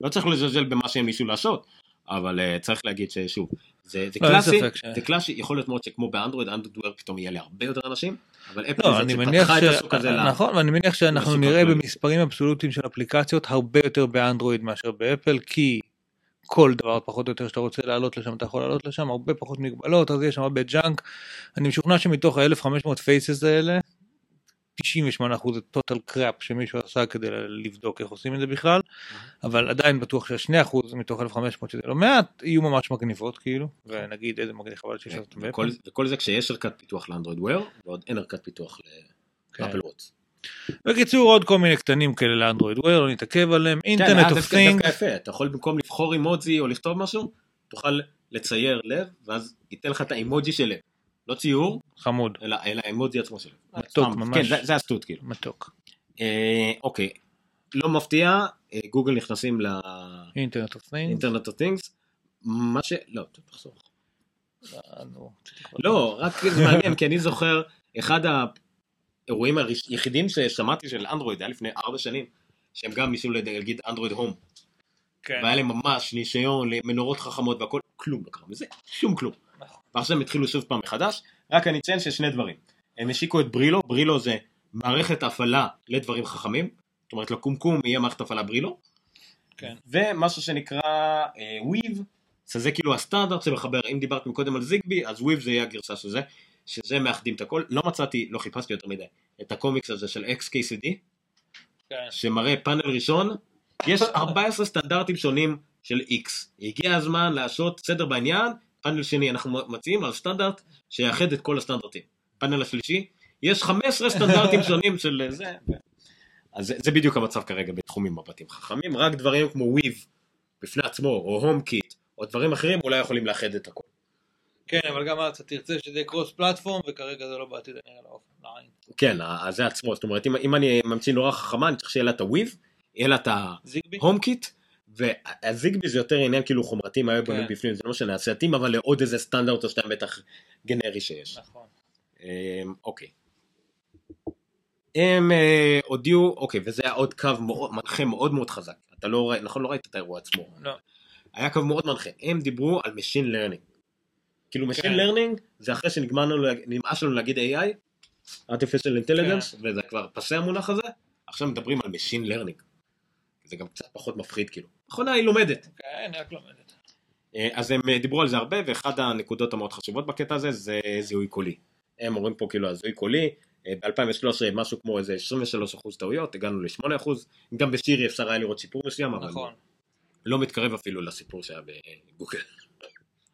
לא צריך לזלזל במה שהם ניסו לעשות, אבל אה, צריך להגיד ששוב, זה זה לא, קלאסי, ש- זה קלאסי, יכול להיות מאוד שכמו באנדרואיד, אנדרואיד פתאום יהיה להרבה יותר אנשים, אבל אפל לא, אני מניח שפתחה ש... את השוק הזה, נכון, ואני מניח שאנחנו נראה. במספרים אבסולוטיים של אפליקציות הרבה יותר באנדרואיד מאשר באפל, כי כל דבר פחות או יותר שאתה רוצה להעלות לשם, אתה יכול להעלות לשם, הרבה פחות מגבלות, אז יש שם הרבה junk. אני משוכנע שמתוך ה-1500 faces האלה, 98% זה total crap שמישהו עשה כדי לבדוק איך עושים את זה בכלל, אבל עדיין בטוח שה-2% מתוך 1500 שזה לא מעט, יהיו ממש מגניבות כאילו, ונגיד איזה מגניב חבל שיש אותם וכל, וכל זה כשיש ערכת פיתוח לאנדרואיד Wear, ועוד אין ערכת פיתוח כן. לאפל Watch. בקיצור עוד כל מיני קטנים כאלה לאנדרואיד Wear, לא נתעכב עליהם, internet of דווקא thing, אתה יכול במקום לבחור אימוג'י או לכתוב משהו, תוכל לצייר לב, ואז ייתן לך את האימוג'י של לב. לא ציור, חמוד, אלא אלא האימוג'י עצמו של לב. מתוק, ממש. כן, זה- זה הסטוט כאילו. מתוק. אה, אוקיי, לא מפתיע, אה, גוגל נכנסים internet of things, ל internet of things, מה ש... לא, טוב, תחזור. לא, רק זה מעניין, כי אני זוכר, אחד האירועים היחידים ששמעתי של אנדרואיד היה לפני ארבע שנים, שהם גם ניסו להגיד אנדרואיד הום, כן. והיה להם ממש ניסיון למנורות חכמות והכל, כלום לא קרה מזה, שום כלום. ועכשיו הם התחילו שוב פעם מחדש, רק אני אציין ששני דברים. הם השיקו את ברילו, ברילו זה מערכת הפעלה לדברים חכמים, זאת אומרת לקומקום יהיה מערכת הפעלה ברילו, כן. ומשהו שנקרא וויב, שזה כאילו הסטנדרט שמחבר, אם דיברת מקודם על זיגבי, אז וויב זה יהיה הגרסה של זה, שזה מאחדים את הכל, לא מצאתי, לא חיפשתי יותר מדי, את הקומיקס הזה של XKCD, כן. שמראה פאנל ראשון, יש 14 סטנדרטים שונים של X. הגיע הזמן לעשות סדר בעניין, פאנל שני אנחנו מציעים אל סטנדרט שיאחד את כל הסטנדרטים. פאנל השלישי, יש 15 סטנדרטים (laughs) שונים של זה. אז זה, זה בדיוק המצב כרגע בתחום מבתים חכמים, רק דברים כמו Weave בפני עצמו, או HomeKit, או דברים אחרים אולי יכולים לאחד את הכל. כן, אבל גם אתה תרצה שזה יהיה cross platform, וכרגע זה לא בעתיד הנראה. לעין. כן, זה עצמו, זאת אומרת אם, אם אני ממציא נורה חכמה אני צריך שיהיה לה את ה Weave, יהיה לה את ה... ZigBee? HomeKit וה ZigBee זה יותר עניין כאילו חומרתי מה יהיה בונים כן. בפנים זה לא משנה יתאים אבל לעוד איזה סטנדרט או שתיים בטח גנרי שיש. נכון. אמ, אוקיי. הם אה, הודיעו אוקיי וזה היה עוד קו מאוד מנחה מאוד מאוד חזק אתה לא ראית נכון לא ראית את האירוע עצמו לא. היה קו מאוד מנחה הם דיברו על Machine Learning. כאילו Machine כן. Learning זה אחרי שנגמר לנו נמאס לנו להגיד AI artificial intelligence כן. וזה כבר פסה המונח הזה עכשיו מדברים על Machine Learning. זה גם קצת פחות מפחיד כאילו. מכונה היא לומדת. כן, אני רק לומדת. אה, אז הם אה, דיברו על זה הרבה ואחד הנקודות המאוד חשובות בקטע הזה זה זיהוי קולי. הם אומרים פה כאילו הזיהוי קולי אה, ב-2013 משהו כמו איזה 23% טעויות הגענו ל-8% גם בסירי אפשר היה לראות שיפור מסוים אבל נכון. לא מתקרב אפילו לסיפור שהיה בגוגל.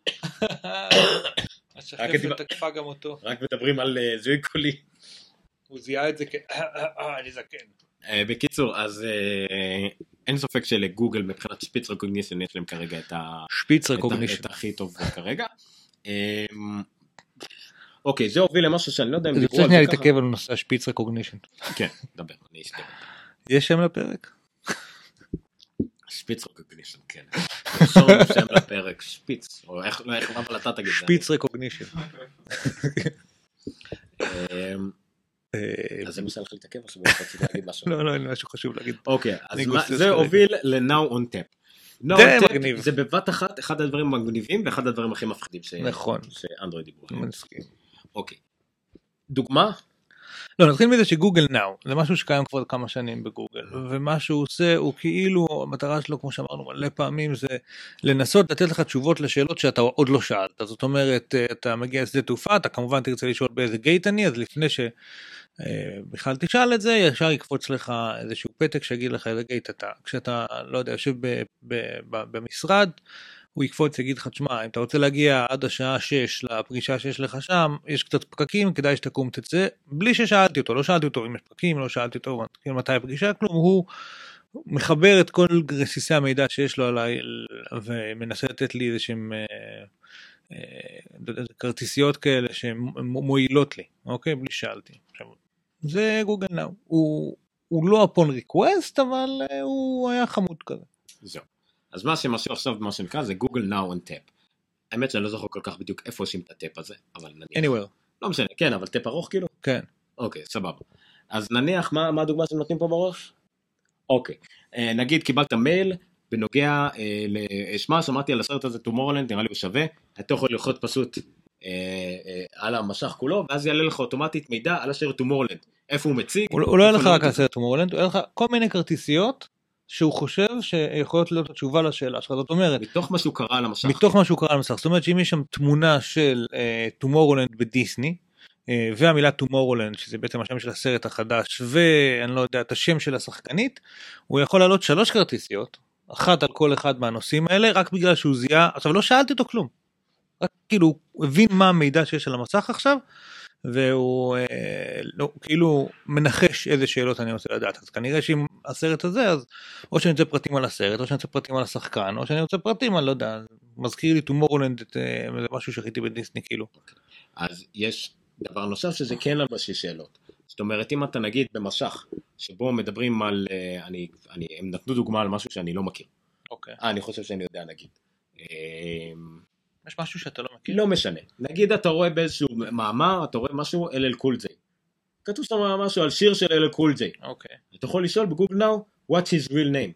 (coughs) השחפת תקפה גם אותו. רק מדברים על זיהוי קולי. הוא זיהה את זה כ... (coughs) אני זקן. בקיצור אז אין ספק שלגוגל מבחינת שפיץ רקוגנישן יש להם כרגע את ה... שפיץ את ה- רקוגנישן. את הכי טוב כרגע. אמ, אוקיי זה הוביל למשהו שאני לא יודע אם אני דיברו רוצה על זה ככה. להתעכב על נושא השפיץ רקוגנישן. כן, דבר, אני אשתדל. יש שם לפרק? שפיץ רוקוגנישן, כן. שם לפרק שפיץ, או איך, איך, אבל אתה תגיד. שפיץ רקוגנישן. אה, אז זה מנסה לך להתעכב עכשיו, או (laughs) רציתי להגיד משהו. לא, לא, אין לי משהו חשוב להגיד. אוקיי, אז אני זה. הוביל ל-Now on Tap. Tap מגניב. זה בבת אחת אחד הדברים המגניבים ואחד הדברים הכי מפחידים ש- נכון. שאנדרואיד דיברו. אני. אוקיי. דוגמה? לא, נתחיל מזה שגוגל נאו זה משהו שקיים כבר כמה שנים בגוגל ומה שהוא עושה הוא כאילו המטרה שלו כמו שאמרנו מלא פעמים זה לנסות לתת לך תשובות לשאלות שאתה עוד לא שאלת זאת אומרת אה, אתה מגיע לשדה תעופה אתה כמובן תרצה לשאול באיזה גייט אני אז לפני שבכלל תשאל את זה ישר יקפוץ לך איזשהו פתק שיגיד לך איזה גייט אתה כשאתה לא יודע יושב ב- ב- ב- במשרד. הוא יקפוץ יגיד לך תשמע אם אתה רוצה להגיע עד השעה 6 לפגישה שיש לך שם יש קצת פקקים כדאי שתקום תצא בלי ששאלתי אותו לא שאלתי אותו אם יש פקקים לא שאלתי אותו כאילו, מתי הפגישה כלום הוא מחבר את כל רסיסי המידע שיש לו עליי ומנסה לתת לי איזה שהם אה, אה, כרטיסיות כאלה שמועילות לי אוקיי בלי שאלתי עכשיו, זה גוגל נאו הוא, הוא לא הפון ריקווסט אבל אה, הוא היה חמוד כזה. זהו. אז מה שהם עשו עכשיו מה שנקרא זה Google Now on Tap. האמת שאני לא זוכר כל כך בדיוק איפה עושים את ה tap הזה, אבל נניח. anywhere לא משנה, כן, אבל tap ארוך כאילו? כן. אוקיי, סבבה. אז נניח, מה, מה הדוגמה שהם נותנים פה בראש? אוקיי, אה, נגיד קיבלת מייל בנוגע אה, לשמה, שמעתי על הסרט הזה טומורלנד, נראה לי הוא שווה, אתה יכול ללחוץ פשוט אה, אה, על המסך כולו, ואז יעלה לך אוטומטית מידע על הסרט טומורלנד, איפה הוא מציג. הוא הוא לא יהיה לך איפה רק על סרט טומורלנד, הוא יהיה לך כל מיני כרטיסיות שהוא חושב שיכולות להיות התשובה לשאלה שלך, זאת אומרת, מתוך מה שהוא קרא על המסך. מתוך מה שהוא קרא על המסך, זאת אומרת שאם יש שם תמונה של טומורלנד בדיסני, אה, והמילה טומורלנד שזה בעצם השם של הסרט החדש ואני לא יודע את השם של השחקנית הוא יכול להעלות שלוש כרטיסיות אחת על כל אחד מהנושאים האלה רק בגלל שהוא זיהה עכשיו לא שאלתי אותו כלום. רק כאילו הוא הבין מה המידע שיש על המסך עכשיו והוא אה, לא, כאילו מנחש איזה שאלות אני רוצה לדעת אז כנראה שאם הסרט הזה אז או שאני רוצה פרטים על הסרט או שאני רוצה פרטים על השחקן או שאני רוצה פרטים על לא יודע מזכיר לי טומורלנד את אה, משהו שראיתי בדיסני כאילו. אז יש דבר נוסף שזה כן על בסיס שאלות. זאת אומרת אם אתה נגיד במסך שבו מדברים על, אה, אני, אני, הם נתנו דוגמה על משהו שאני לא מכיר. אוקיי. אה, אני חושב שאני יודע נגיד. אה, יש משהו שאתה לא מכיר? לא משנה. נגיד אתה רואה באיזשהו מאמר, אתה רואה משהו LL Cool J. כתוב שם משהו על שיר של LL Cool J. אוקיי. אתה יכול לשאול ב Google Now, what's his real name.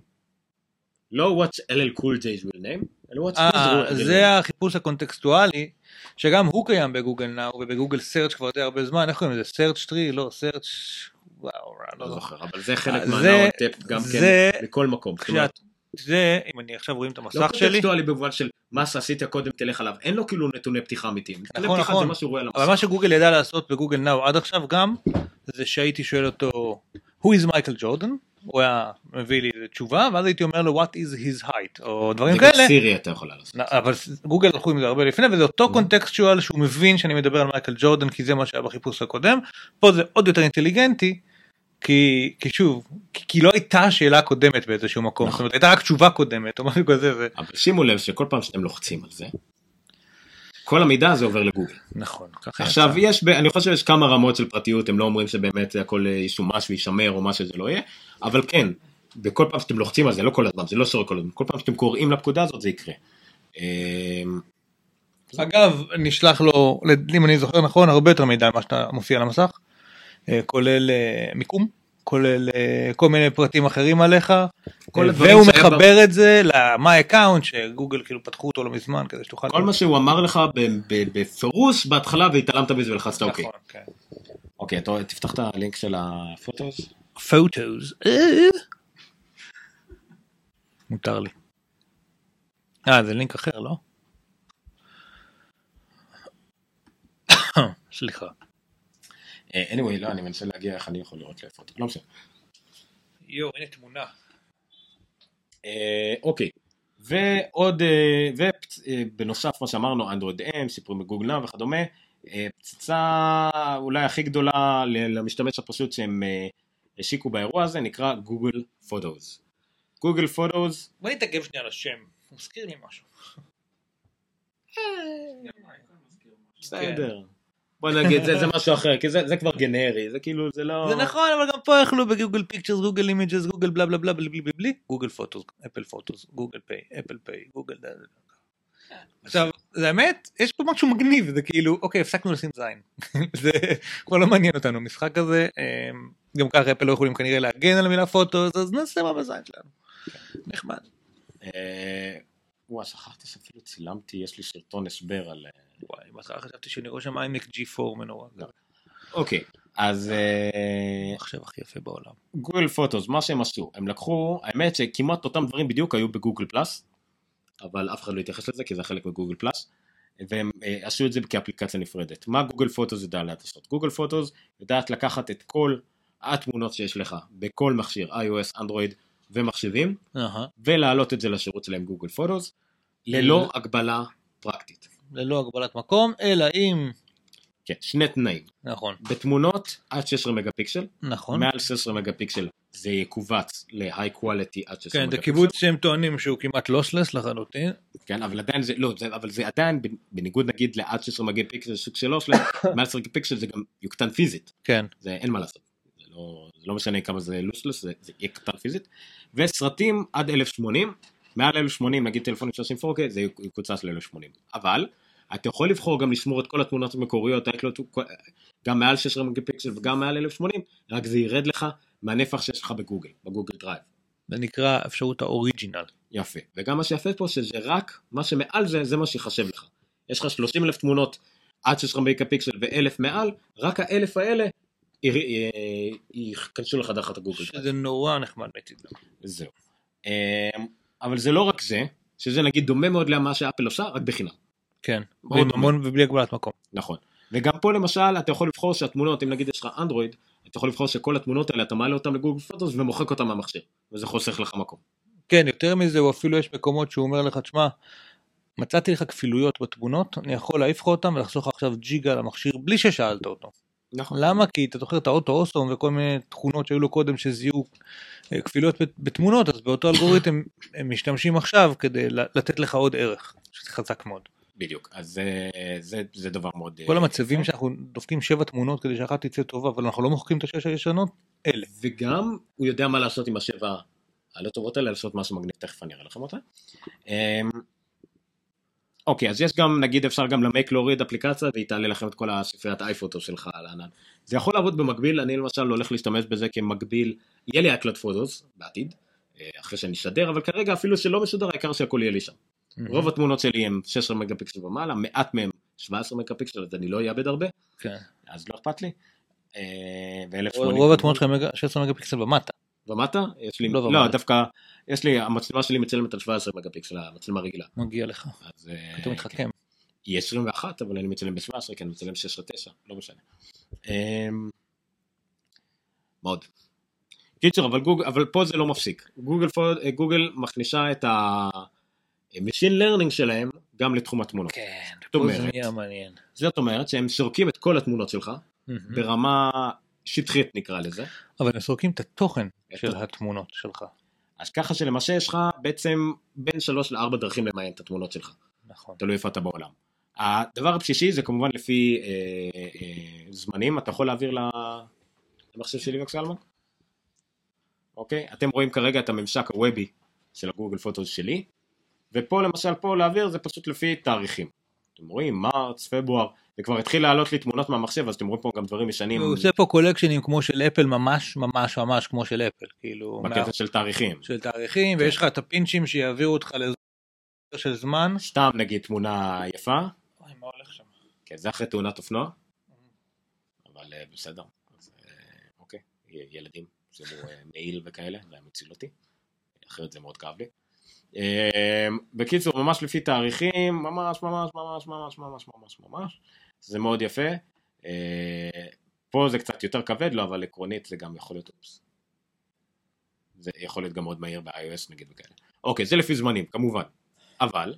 לא what's LL Cool J's real name, אלא what's his אה, real זה החיפוש הקונטקסטואלי שגם הוא קיים ב Google Now וב Google Search כבר די הרבה זמן איך קוראים לזה search טרי לא search וואו לא לא זוכר. אבל זה חלק זה- מה Now Tap גם זה- כן מכל מקום. זה אם אני עכשיו רואים את לא המסך שלי קונטקסטואלי במובן של מה שעשית קודם תלך עליו, אין לו כאילו נתוני פתיחה אמיתיים. נכון, פתיחה נכון. זה מה שהוא רואה על אבל מה. שגוגל ידע לעשות בגוגל נאו עד עכשיו גם זה שהייתי שואל אותו who is מייקל ג'ורדן הוא היה מביא לי תשובה ואז הייתי אומר לו what is his height או דברים זה גם כאלה. סירי אתה יכול לעשות. אבל גוגל הלכו עם זה הרבה לפני וזה אותו קונטקסטואל שהוא מבין שאני מדבר על מייקל ג'ורדן כי זה מה שהיה בחיפוש הקודם פה זה עוד יותר אינטליגנטי כי, כי שוב כי, כי לא הייתה שאלה קודמת באיזשהו מקום זאת אומרת הייתה רק תשובה קודמת או משהו כזה זה אבל שימו לב שכל פעם שאתם לוחצים על זה, כל המידע הזה עובר לגוגל. נכון עכשיו. יש, ב- אני חושב שיש כמה רמות של פרטיות, הם לא אומרים שבאמת זה הכל אה, ישומש ויישמר או מה שזה לא יהיה, אבל כן, בכל פעם שאתם לוחצים על זה, לא כל הזמן, זה לא שורק כל הזמן, כל פעם שאתם קוראים לפקודה הזאת זה יקרה. אה, אגב נשלח לו אם אני זוכר נכון הרבה יותר מידע ממה שאתה מופיע על המסך כולל אה, מיקום כולל אה, כל מיני פרטים אחרים עליך אה, והוא מחבר את זה למה account שגוגל כאילו פתחו אותו לא מזמן כדי שתוכל כל מה שהוא אמר לך בפירוש בהתחלה והתעלמת מזה ולחצת אוקיי. נכון, כן. אוקיי, אתה רואה, תפתח את הלינק של ה Photos. Photos מותר לי. אה זה לינק אחר לא? (coughs) סליחה. אה, anyway, לא, אני מנסה להגיע איך אני יכול לראות לאיפה אתה, לא משנה. יואו הנה תמונה. אה, אוקיי, ועוד, אה, ובנוסף מה שאמרנו, אנדרואיד M, סיפורים בגוגל נאו וכדומה, פצצה אולי הכי גדולה למשתמש הפשוט שהם השיקו באירוע הזה, נקרא גוגל פוטוס. Google Photos, בוא נתעכב שנייה על השם. הוא מזכיר לי משהו. בסדר. בוא נגיד, זה, זה משהו אחר, כי זה, זה כבר גנרי, זה כאילו, זה לא... זה נכון אבל גם פה יכלו ב Google Pictures Google Images גוגל בלה בלה בלה בלי בלי בלי בלי Google Photos Apple Photos Google Pay Apple Pay גוגל דה- דה- דה. עכשיו זה האמת יש פה משהו מגניב זה כאילו אוקיי הפסקנו לשים זין (laughs) זה כבר לא מעניין אותנו משחק הזה אמ, גם ככה אפל לא יכולים כנראה להגן על המילה פוטוס אז נעשה מה בזין שלנו. נחמד. אה, וואי, שכחתי שאפילו צילמתי, יש לי סרטון הסבר על... וואי בהתחלה חשבתי שאני רואה שם איימק G4 מנורה. אוקיי, אז אה, המחשב הכי יפה בעולם. גוגל פוטוס, מה שהם עשו, הם לקחו, האמת שכמעט אותם דברים בדיוק היו בגוגל פלאס, אבל אף אחד לא התייחס לזה כי זה חלק מגוגל פלאס, והם אה, עשו את זה כאפליקציה נפרדת. מה גוגל פוטוס יודע לעשות? גוגל פוטוס יודעת לקחת את כל התמונות שיש לך בכל מכשיר iOS, אנדרואיד ומחשבים. ולהעלות את זה לשירות שלהם גוגל פוטוס, ללא הגבלה פרקטית. ללא הגבלת מקום אלא אם כן, שני תנאים. נכון בתמונות עד 16 מגה פיקסל, נכון. מעל 16 מגה פיקסל זה יכווץ ל-high quality עד 16 כן, מגה זה קיבוץ שהם טוענים שהוא כמעט לוסלס לחלוטין. כן, אבל עדיין זה, לא, זה, אבל זה עדיין, בניגוד נגיד לעד 16 מגה פיקסל סוג 3, מעל 10 מגה פיקסל זה גם יוקטן פיזית, כן. זה אין מה לעשות, זה לא, זה לא משנה כמה זה lossless, זה, זה יהיה קטן פיזית, וסרטים עד 1080, מעל 1080 נגיד טלפונים שעושים 4K זה יקוצץ ל-1080, אבל אתה יכול לבחור גם לשמור את כל התמונות המקוריות, ההקלטות, גם מעל 16 מגה פיקסל וגם מעל 1080, רק זה ירד לך מהנפח שיש לך בגוגל, ב Google Drive. זה נקרא אפשרות ה original. יפה. וגם מה שיפה פה שזה רק מה שמעל זה, זה מה שיחשב לך. יש לך 30 אלף תמונות עד 16 מגה פיקסל ואלף מעל, רק האלף האלה ייכנסו לך דרך הגוגל. שזה נורא נחמד מצידם. זהו. אמ, אבל זה לא רק זה, שזה נגיד דומה מאוד למה שאפל עושה, רק בחינם. כן. דומה. המון ובלי הגבלת מקום. נכון. וגם פה למשל אתה יכול לבחור שהתמונות, אם נגיד יש לך אנדרואיד, אתה יכול לבחור שכל התמונות האלה אתה מעלה אותן לגוגל פוטוס ומוחק אותן מהמחשב, וזה חוסך לך מקום. כן, יותר מזה, הוא אפילו יש מקומות שהוא אומר לך, תשמע, מצאתי לך כפילויות בתמונות, אני יכול להעיף לך אותם ולחסוך לך עכשיו ג'יגה למכשיר בלי ששאלת אותו. נכון. למה? כי אתה זוכר את האוטו אוסום וכל מיני תכונות שהיו לו קודם שזיהו אה, כפילויות בת- בתמונות, אז באותו אלגוריתם הם משתמשים עכשיו כדי לתת לך עוד ערך, שזה חזק מאוד. בדיוק. אז זה, זה, זה דבר מאוד... כל אה, המצבים. שאנחנו דופקים שבע תמונות כדי שאחת תצא טובה, אבל אנחנו לא מוחקים את השש הישנות, אלה. וגם הוא יודע מה לעשות עם השבע הלא טובות האלה, לעשות משהו מגניב, תכף אני אראה לכם אותה. אמ, אוקיי, אז יש גם, נגיד אפשר גם למק להוריד אפליקציה והיא תעלה לכם את כל הספריית אייפוטו שלך על הענן. זה יכול לעבוד במקביל, אני למשל הולך להשתמש בזה כמקביל, יהיה לי אקלט פוטוס בעתיד, אה, אחרי שאני אשדר, אבל כרגע אפילו שלא משודר, העיקר שהכל יהיה לי שם. רוב התמונות שלי הם 16 מגה פיקסל ומעלה, מעט מהם 17 מגה פיקסל, אז אני לא אאבד הרבה, כן. אז לא אכפת לי. אה, ו-1080 רוב התמונות מגה- 16 מגה פיקסל ומטה. ומטה יש לי לא לא, ומעלה. דווקא יש לי המצלמה שלי מצלמת על 17 מגה פיקסל המצלמה רגילה מגיע לך. אז אה, אתה מתחכם. היא 21 אבל אני מצלם ב-17 כי אני מצלם 6 לא משנה. אמ, מאוד. קיצור אבל גוגל אבל פה זה לא מפסיק גוגל אה, גוגל מכניסה את ה-machine learning שלהם גם לתחום התמונות. כן, זאת זה אומרת- נהיה מעניין. זאת אומרת שהם סורקים את כל התמונות שלך ברמה שטחית נקרא לזה. אבל הם סורקים את התוכן את של ה- התמונות שלך. אז ככה שלמעשה יש לך בעצם בין שלוש לארבע דרכים למיין את התמונות שלך. נכון. תלוי איפה אתה בעולם. הדבר הבסיסי זה כמובן לפי אה, אה, זמנים, אתה יכול להעביר למחשב שלי בבקשה אלמוג? אוקיי, אתם רואים כרגע את הממשק הוובי של הגוגל פוטוס שלי, ופה למשל פה להעביר זה פשוט לפי תאריכים. אתם רואים מרץ, פברואר, זה כבר התחיל לעלות לי תמונות מהמחשב אז אתם רואים פה גם דברים ישנים הוא עושה פה קולקשנים כמו של אפל ממש ממש ממש כמו של אפל כאילו מה- בקטע של תאריכים. של תאריכים ויש לך את הפינצ'ים שיעבירו אותך לאזור של זמן. סתם נגיד תמונה יפה, אוי, מה הולך שם? כן זה אחרי תאונת אופנוע, אבל אה, בסדר, אז, אה, אוקיי, ילדים, שמו אה, מעיל וכאלה, זה היה מציל אותי, אחרת זה מאוד כאב לי. אה, בקיצור, ממש לפי תאריכים, ממש ממש ממש ממש ממש ממש ממש, זה מאוד יפה. אה, פה זה קצת יותר כבד לו, אבל עקרונית זה גם יכול להיות אופס. זה יכול להיות גם מאוד מהיר ב-iOS נגיד וכאלה. אוקיי, זה לפי זמנים, כמובן. אבל,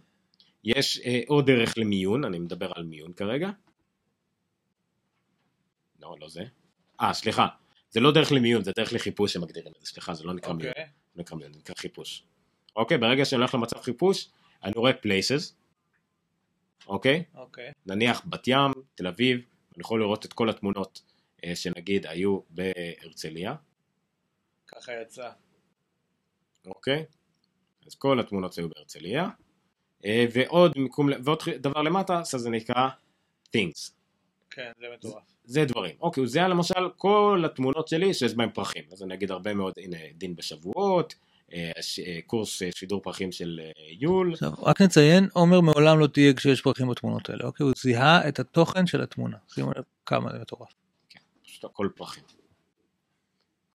יש אה, עוד דרך למיון, אני מדבר על מיון כרגע. לא, לא זה. אה, סליחה. זה לא דרך למיון, זה דרך לחיפוש שמגדירים את זה. סליחה, זה לא נקרא מיון. אוקיי. לא נקרא מיון, זה נקרא חיפוש. אוקיי, ברגע שאני הולך למצב חיפוש, אני רואה places. אוקיי? אוקיי. נניח בת ים, תל אביב, אני יכול לראות את כל התמונות אה, שנגיד היו בהרצליה. ככה יצא. אוקיי? אז כל התמונות שהיו בהרצליה. אה, ועוד מיקום, ועוד דבר למטה, אז זה נקרא things. כן זה מטורף. זה דברים. אוקיי, זה היה למשל כל התמונות שלי שיש בהם פרחים. אז אני אגיד הרבה מאוד, הנה, דין בשבועות, קורס אה, שידור פרחים של אה, יול. עכשיו רק נציין עומר מעולם לא תהיה כשיש פרחים בתמונות האלה אוקיי הוא זיהה את התוכן של התמונה. שימו לב כמה זה מטורף. פשוט הכל פרחים.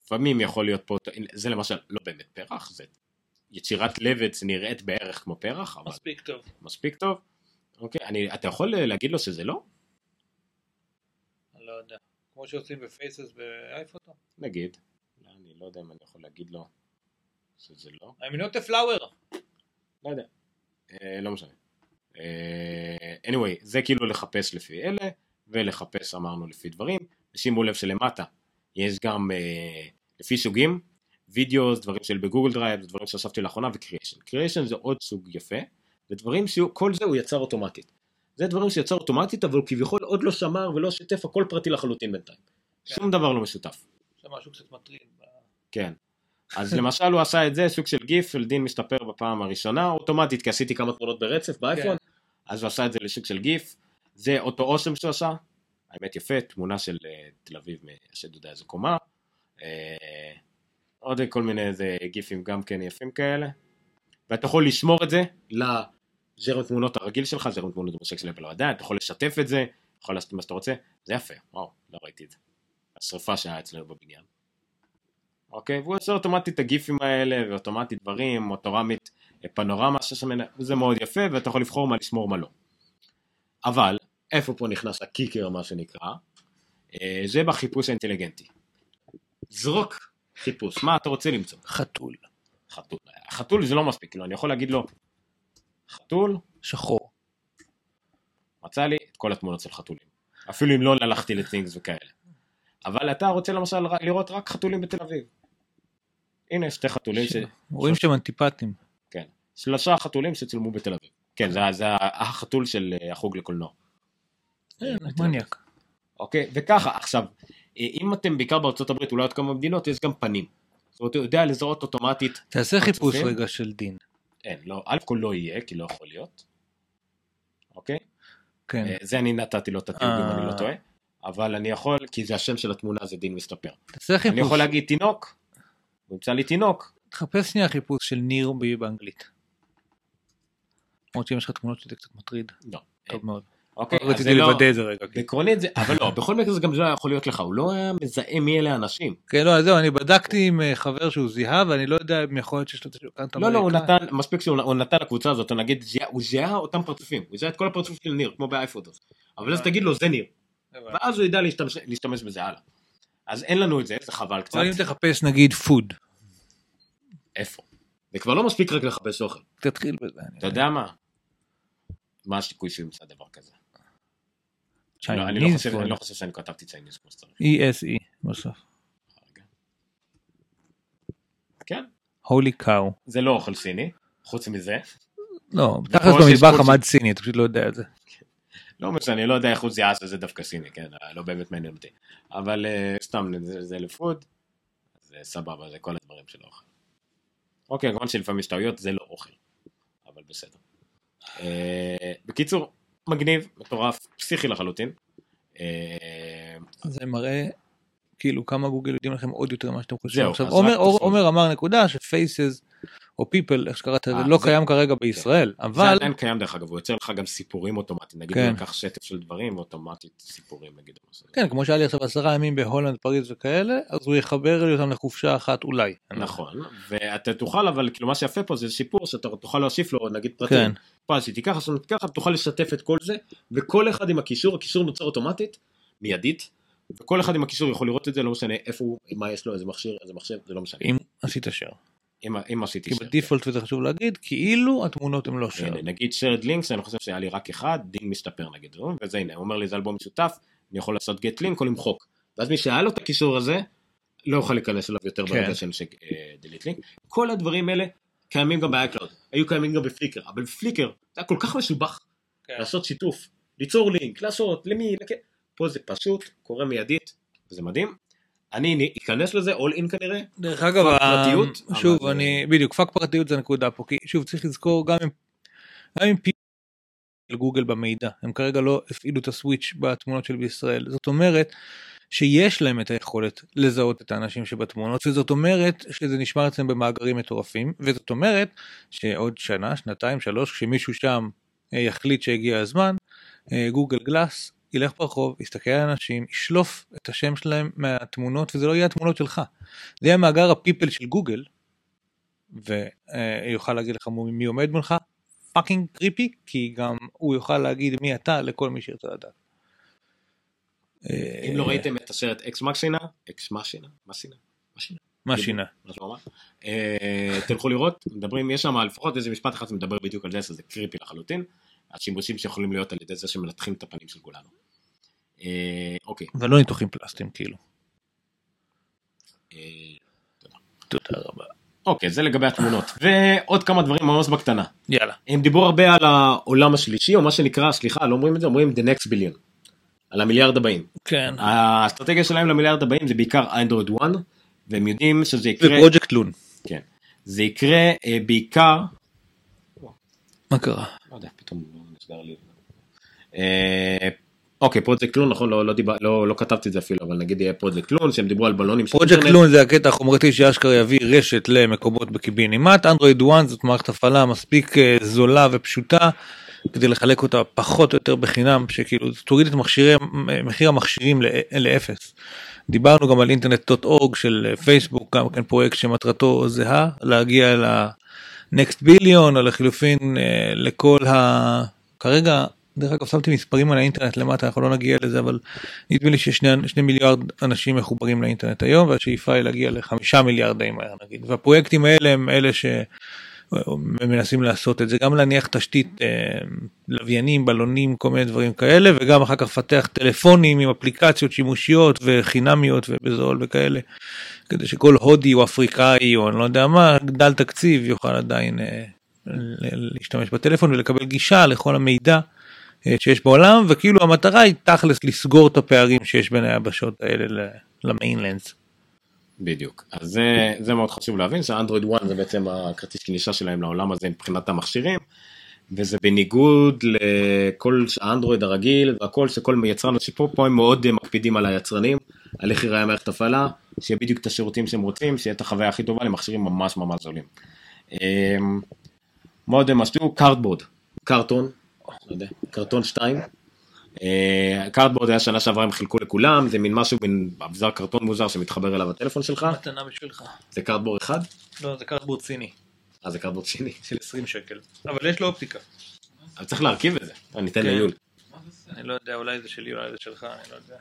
לפעמים יכול להיות פה, זה למשל לא באמת פרח, זה יצירת לבץ נראית בערך כמו פרח, אבל מספיק טוב. מספיק טוב. אוקיי, אני, אתה יכול להגיד לו שזה לא? אני לא יודע. כמו שעושים ב Faces ב iPhoto. נגיד. לא, אני לא יודע אם אני יכול להגיד לו שזה לא. I'm not a flower. לא יודע. אה, לא משנה. אה, anyway, זה כאילו לחפש לפי אלה, ולחפש אמרנו לפי דברים. שימו לב שלמטה יש גם אה, לפי סוגים, וידאו, דברים של ב Google Drive, דברים שאספתי לאחרונה, ו creation. Creation זה עוד סוג יפה, ודברים שכל זה הוא יצר אוטומטית. זה דברים שיצר אוטומטית, אבל הוא כביכול עוד לא שמר ולא שיתף, הכל פרטי לחלוטין בינתיים. שום דבר לא משותף. זה משהו קצת מטריד. כן. אז למשל הוא עשה את זה, סוג של גיף, אלדין משתפר בפעם הראשונה, אוטומטית, כי עשיתי כמה תמונות ברצף באייפון, אז הוא עשה את זה לסוג של גיף, זה אותו אוסם שהוא עשה, האמת יפה, תמונה של אה, תל אביב, מהשד יודע איזה קומה, אה, עוד כל מיני איזה גיפים גם כן יפים כאלה. ואתה יכול לשמור את זה לז'רם תמונות הרגיל שלך, ז'רם תמונות הומוסקסואלי ולא עדיין, אתה יכול לשתף את זה, יכול לעשות מה שאתה רוצה, זה יפה, וואו, לא ראיתי את זה. השרפה שהיה אצלנו בבניין. אוקיי, והוא עושה אוטומטית את הגיפים האלה, ואוטומטית דברים, אוטורמית פנורמה, ששמנה, זה מאוד יפה, ואתה יכול לבחור מה לשמור מה לא. אבל, איפה פה נכנס הקיקר מה שנקרא? אה, זה בחיפוש האינטליגנטי. זרוק חיפוש, מה אתה רוצה למצוא? חתול. חתול. חתול זה לא מספיק, כאילו, אני יכול להגיד לו, חתול, שחור. מצא לי את כל התמונות של חתולים. אפילו אם לא הלכתי לטינגס וכאלה. אבל אתה רוצה למשל לראות רק חתולים בתל אביב. הנה שתי חתולים, ש... רואים שהם אנטיפטים. כן. שלושה חתולים שצולמו בתל אביב. כן, זה, זה החתול של אה, החוג לקולנוע. כן, בתל מניאק. אוקיי, וככה, עכשיו, אה, אם אתם בעיקר בארצות הברית, אולי עוד כמה מדינות, יש גם פנים. זאת אומרת, הוא יודע לזהות אוטומטית, תעשה חיפוש? רגע של דין. אין, לא, א' כל לא יהיה, כי לא יכול להיות. אוקיי? כן. אה, זה אני נתתי לו את התיוג אם אני לא אה. טועה. אבל אני יכול, כי זה השם של התמונה, זה דין מסתפר. תעשה אני חיפוש. יכול להגיד תינוק, הוא ימצא לי תינוק, תחפש שנייה חיפוש של ניר ב- באנגלית. למרות שאם יש לך תמונות שזה קצת מטריד. לא. טוב מאוד. אוקיי, אז זה רציתי לא, לוודא את זה רגע. בעקרונית זה, אבל לא, בכל מקרה זה גם לא יכול להיות לך, הוא לא היה מזהה מי אלה האנשים. כן, לא, זהו, אני בדקתי עם אה, חבר שהוא זיהה, ואני לא יודע אם יכול להיות שיש לו את השוקנת לא, לא, הוא נתן, מספיק שהוא הוא נתן לקבוצה הזאת, נגיד, הוא זיהה אותם פרצופים, הוא זיהה את כל הפרצופים של ניר, כמו באייפוטוס. אבל אז תגיד לו, זה ניר, ואז הוא ידע להשתמש בזה הלאה. אז אין לנו את זה, זה חבל קצת. אבל אם תחפש נגיד פוד, איפה? זה כבר לא מספיק רק לחפש אוכל. תתחיל בזה. אתה יודע מה? מה הסיכוי שהוא ימצא דבר כזה? לא, אני לא חושב- אני לא. חושב שאני כתבתי צייניז כמו שצריך. ESE בסוף. רגע. כן, הולי קאו. זה לא אוכל סיני, חוץ מזה. לא, תכלס במטבח. עמד סיני, אתה פשוט לא יודע את זה. לא משנה, לא יודע איך הוא זיהה שזה דווקא סיני, כן, לא באמת מעניין אותי. אבל אה, סתם, זה, לפוד, זה סבבה, זה כל הדברים של האוכל. אוקיי, כמובן שלפעמים יש טעויות, זה לא אוכל, אבל בסדר. אה, בקיצור, מגניב, מטורף, פסיכי לחלוטין. אה, זה מראה כאילו כמה גוגל יודעים לכם עוד יותר ממה שאתם חושבים. עכשיו. עומר אמר נקודה שפייסס או פיפל איך שקראת לזה אה, לא זה- קיים כרגע בישראל זה אבל עדיין קיים דרך אגב, הוא יוצר לך גם סיפורים אוטומטיים, נגיד כן. הוא לקח שטף של דברים ואוטומטית סיפורים נגיד. כן כמו שהיה לי עכשיו עשרה ימים בהולנד פריז וכאלה אז הוא יחבר לי אותם לחופשה אחת אולי. נכון, ואתה תוכל אבל כאילו מה שיפה פה זה שיפור שאתה תוכל להוסיף לו נגיד פרטים. כן. עשיתי ככה, עשיתי ככה, תוכל לשתף את כל זה, וכל אחד עם הקישור, הקישור נוצר אוטומטית, מיידית, וכל אחד עם הקישור יכול לראות את זה, לא משנה איפה הוא, מה יש לו, איזה מכשיר, איזה מחשב, זה לא משנה. אם עשית share. אם, אם עשיתי כי share. בדיפולט וזה חשוב להגיד כאילו התמונות הן לא הנה, share. נגיד shared links, אני חושב שהיה לי רק אחד, דין מסתפר נגיד, וזה הנה, הוא אומר לי זה אלבום משותף, אני יכול לעשות get link או למחוק. ואז מי שהיה לו את הקישור הזה, לא יוכל להיכנס אליו יותר כן. ברגע של אה, delete link. כל הדברים האלה קיימים גם ב-iCloud, היו קיימים גם ב Flickr, אבל Flickr זה היה כל כך משובח. כן. לעשות שיתוף, ליצור לינק, לעשות, למי, לכ... פה זה פשוט, קורה מיידית, וזה מדהים. אני אכנס לזה, all in כנראה, דרך אגב, פרטיות, שוב, אני, בדיוק, fuck פרטיות זה הנקודה פה, כי שוב, צריך לזכור גם אם, גם אם פי של גוגל במידע, הם כרגע לא הפעילו את הסוויץ' בתמונות של בישראל, זאת אומרת שיש להם את היכולת לזהות את האנשים שבתמונות, וזאת אומרת שזה נשמר אצלם במאגרים מטורפים, וזאת אומרת שעוד שנה, שנתיים, שלוש, כשמישהו שם אה, יחליט שהגיע הזמן, אה, גוגל גלאס ילך ברחוב, יסתכל על אנשים, ישלוף את השם שלהם מהתמונות, וזה לא יהיה התמונות שלך. זה יהיה מאגר הפיפל של גוגל, ויוכל להגיד לך מי עומד מולך, fucking creepy, כי גם הוא יוכל להגיד מי אתה לכל מי שירצה לדעת. אם לא ראיתם את הסרט Ex Machina, Ex Machina, Machina, Machina, מה שינה? אה, תלכו לראות, מדברים, יש שם לפחות איזה משפט אחד שמדבר בדיוק על זה, שזה קריפי לחלוטין, השימושים שיכולים להיות על ידי זה שמנתחים את הפנים של כולנו. אה, אוקיי, ולא ניתוחים פלסטיים כאילו. אה, תודה רבה. אוקיי, זה לגבי התמונות, ועוד כמה דברים ממש בקטנה. יאללה. הם דיברו הרבה על העולם השלישי, או מה שנקרא, סליחה, לא אומרים את זה, אומרים the next billion, על המיליארד הבאים. כן. האסטרטגיה שלהם למיליארד הבאים זה בעיקר אנדרואיד 1, והם יודעים שזה יקרה, ופרויקט לון. כן, זה יקרה אה, בעיקר, מה קרה? לא יודע, פתאום נסגר לי. אה, אוקיי פרויקט לון נכון לא, לא, דיבר, לא, לא כתבתי את זה אפילו אבל נגיד יהיה פרויקט לון שהם דיברו על בלונים פרויקט. לון זה הקטע החומרתי שאשכרה יביא רשת למקומות בקיבינימט, אנדרואיד 1 זאת מערכת הפעלה מספיק אה, זולה ופשוטה כדי לחלק אותה פחות או יותר בחינם, שכאילו תוריד את מכשירי, מחיר המכשירים ל- לאפס. דיברנו גם על אינטרנט.org של אה, פייסבוק, גם כן פרויקט שמטרתו זהה, להגיע ל-next billion או לחילופין אה, לכל ה... כרגע, דרך אגב שמתי מספרים על האינטרנט למטה, אנחנו לא נגיע לזה, אבל נדמה לי ששני שני מיליארד אנשים מחוברים לאינטרנט היום, והשאיפה היא להגיע לחמישה מיליארד די מהר נגיד, והפרויקטים האלה הם אלה ש... מנסים לעשות את זה. גם להניח תשתית אה, לוויינים בלונים כל מיני דברים כאלה וגם אחר כך לפתח טלפונים עם אפליקציות שימושיות וחינמיות ובזול וכאלה כדי שכל הודי או אפריקאי או אני לא יודע מה דל תקציב יוכל עדיין אה, להשתמש בטלפון ולקבל גישה לכל המידע אה, שיש בעולם וכאילו המטרה היא תכלס לסגור את הפערים שיש בין היבשות האלה למיינלנדס. בדיוק אז זה, זה מאוד חשוב להבין שאנדרואיד 1 זה בעצם הכרטיס כניסה שלהם לעולם הזה מבחינת המכשירים וזה בניגוד לכל האנדרואיד הרגיל והכל שכל יצרן השיפור פה הם מאוד אה, מקפידים על היצרנים על איך ייראה מערכת הפעלה שיהיה בדיוק את השירותים שהם רוצים שיהיה את החוויה הכי טובה למכשירים ממש ממש זולים. אמ, מאוד הם עשו cardboard קרטון לא יודע, קרטון 2 cardboard היה שנה שעברה הם חילקו לכולם זה מין משהו מין אבזר קרטון מוזר שמתחבר אליו הטלפון שלך מתנה בשבילך. זה cardboard אחד לא זה cardboard סיני אז זה cardboard שני של 20 שקל אבל יש לו אופטיקה. אבל צריך להרכיב את זה אני אתן כן. ליול אני לא יודע, אולי זה שלי, אולי זה שלך, אני לא יודע.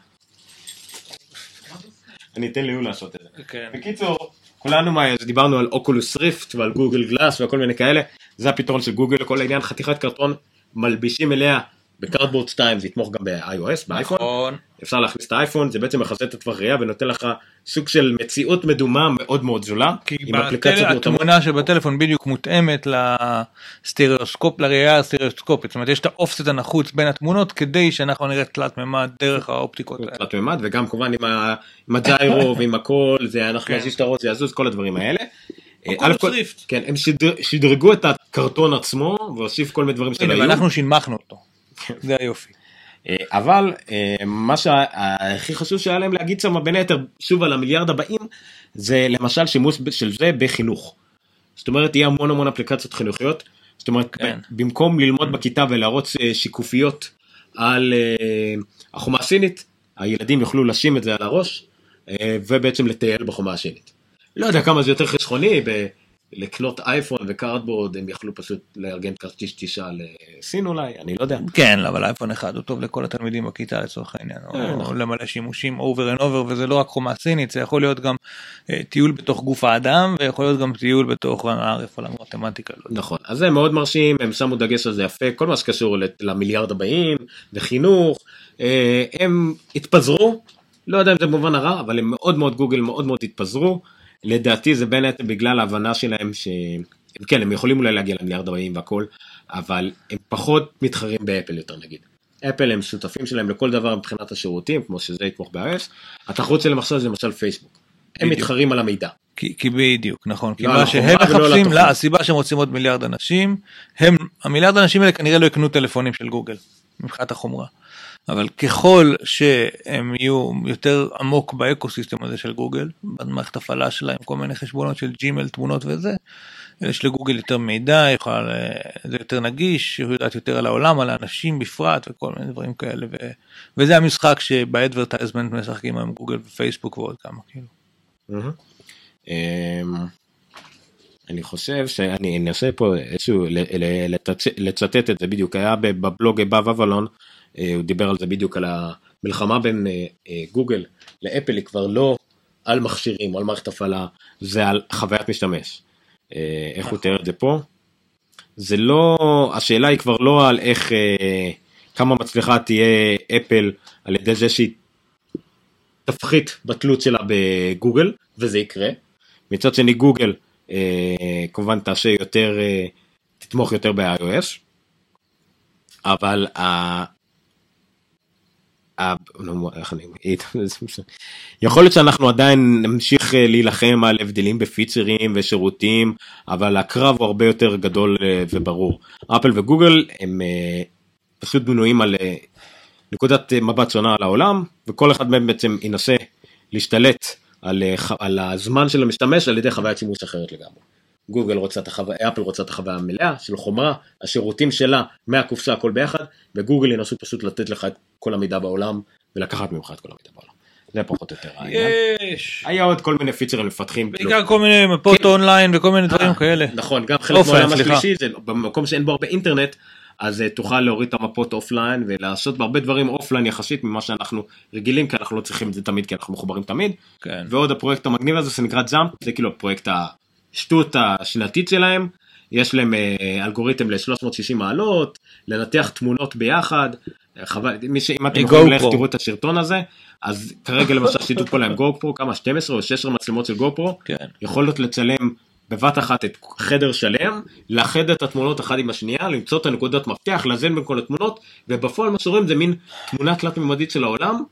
אני אתן ליול לעשות את זה. כן. בקיצור כולנו מה דיברנו על Oculus Rift ועל Google Glass וכל מיני כאלה זה הפתרון של גוגל לכל העניין חתיכת קרטון מלבישים אליה ב cardboard 2 זה יתמוך גם ב-iOS באייפון נכון. אפשר להכניס את האייפון זה בעצם מכסה את הטווח ראייה ונותן לך סוג של מציאות מדומה מאוד מאוד זולה כי בטל-. התמונה שבטלפון בדיוק מותאמת לסטריאוסקופ, לראייה הסטריאוסקופית. זאת אומרת, יש את ה offset הנחוץ בין התמונות כדי שאנחנו נראה תלת מימד דרך האופטיקות האלה. תלת מימד וגם כמובן עם, ה, עם הג'יירו (laughs) ועם הכל זה אנחנו כן. נזיז את הראש זה יזוז כל הדברים האלה. אה. כן הם שדר, שדרגו את הקרטון עצמו והוסיף כל מיני דברים שלא היו. ואנחנו שינמכנו אותו. זה היופי. אה, אבל אה, מה שהכי חשוב שהיה להם להגיד שם בין היתר שוב על המיליארד הבאים זה למשל שימוש של זה בחינוך. זאת אומרת יהיה המון המון אפליקציות חינוכיות. זאת אומרת כן. במקום ללמוד בכיתה ולהראות אה, שיקופיות על החומה הסינית הילדים יוכלו לשים את זה על הראש ובעצם לטייל בחומה הסינית. לא יודע כמה זה יותר חסכוני ב- לקנות אייפון וקארדבורד הם יכלו פשוט לארגן כרטיס טיסה לסין אולי אני לא יודע. כן, אבל אייפון אחד הוא טוב לכל התלמידים בכיתה לצורך העניין, אה, או נכון. למלא שימושים over and over, וזה לא רק חומה סינית, זה יכול להיות גם אה, טיול בתוך גוף האדם, ויכול להיות גם טיול בתוך הערף על המתמטיקה. לא. נכון אז זה מאוד מרשים הם שמו דגש על זה יפה כל מה שקשור למיליארד הבאים וחינוך אה, הם התפזרו לא יודע אם זה במובן הרע אבל הם מאוד מאוד גוגל מאוד מאוד התפזרו לדעתי זה בין היתר בגלל ההבנה שלהם שהם כן הם יכולים אולי להגיע למיליארד הבאים והכל אבל הם פחות מתחרים באפל יותר נגיד. אפל הם שותפים שלהם לכל דבר מבחינת השירותים כמו שזה יתמוך ב-iOS התחרות שלהם עכשיו זה למשל פייסבוק. הם בדיוק. מתחרים על המידע. כי, כי בדיוק, נכון, כי לא מה שהם מחפשים. לא, הסיבה שהם רוצים עוד מיליארד אנשים, הם, המיליארד אנשים האלה כנראה לא יקנו טלפונים של גוגל, מבחינת החומרה. אבל ככל שהם יהיו יותר עמוק ב ecosystem הזה של גוגל, במערכת הפעלה שלהם, כל מיני חשבונות של Gmail, תמונות וזה, יש לגוגל יותר מידע, יכול, אה, זה יותר נגיש, הוא יודעת יותר על העולם, על האנשים בפרט וכל מיני דברים כאלה, ו, וזה המשחק שב advertisement משחקים היום גוגל ופייסבוק ועוד כמה, כאילו. אמ, אני חושב שאני אנסה פה איזשהו לצטט את זה בדיוק היה בבלוג בב אבלון אה, הוא דיבר על זה בדיוק על המלחמה בין אה, אה, גוגל לאפל היא כבר לא על מכשירים או על מערכת הפעלה זה על חוויית משתמש. אה, איך הוא תיאר את זה פה? זה לא השאלה היא כבר לא על איך אה, כמה מצליחה תהיה אפל על ידי זה שהיא תפחית בתלות שלה בגוגל וזה יקרה. מצד שני גוגל אה, כמובן תעשה יותר אה, תתמוך יותר ב-iOS אבל ה... ה... נו, איך אני... יכול להיות שאנחנו עדיין נמשיך אה, להילחם על הבדלים בפיצרים ושירותים אבל הקרב הוא הרבה יותר גדול אה, וברור אפל וגוגל הם אה, פשוט בנויים על אה, נקודת אה, מבט שונה על העולם, וכל אחד מהם בעצם ינסה להשתלט על, אה, על הזמן של המשתמש על ידי חוויית שימוש אחרת לגמרי. גוגל רוצה את החוויה, אפל רוצה את החוויה המלאה של חומרה, השירותים שלה מהקופסה הכל ביחד, וגוגל ינסו פשוט לתת לך את כל המידע בעולם ולקחת ממך את כל המידע בעולם. זה פחות או יותר העניין. יש. היה עוד כל מיני פיצ'רים מפתחים. בעיקר כל מיני מפות אונליין וכל מיני דברים כאלה. נכון, גם חלק מהעולם. השלישי במקום שאין בו הרבה אינטרנט, אז אה, תוכל להוריד את המפות offline ולעשות בהרבה דברים offline יחסית ממה שאנחנו רגילים, כי אנחנו לא צריכים את זה תמיד, כי אנחנו מחוברים תמיד. כן. ועוד הפרויקט המגניב הזה שנקרא Jump, זה כאילו הפרויקט השטות השנתית שלהם. יש להם אה, אלגוריתם ל-360 מעלות, לנתח תמונות ביחד. אה, חבל, מי ש... אם אתם יכולים GoPro. ללכת תראו את הסרטון הזה, אז כרגע למשל שיתוף פעולה עם GoPro, כמה 12 או 16 מצלמות של GoPro, כן. יכולות לצלם בבת אחת את חדר שלם, לאחד את התמונות אחת עם השנייה, למצוא את הנקודות מפתח, לאזן בין כל התמונות, ובפועל מה שרואים זה מין תמונה תלת מימדית של העולם,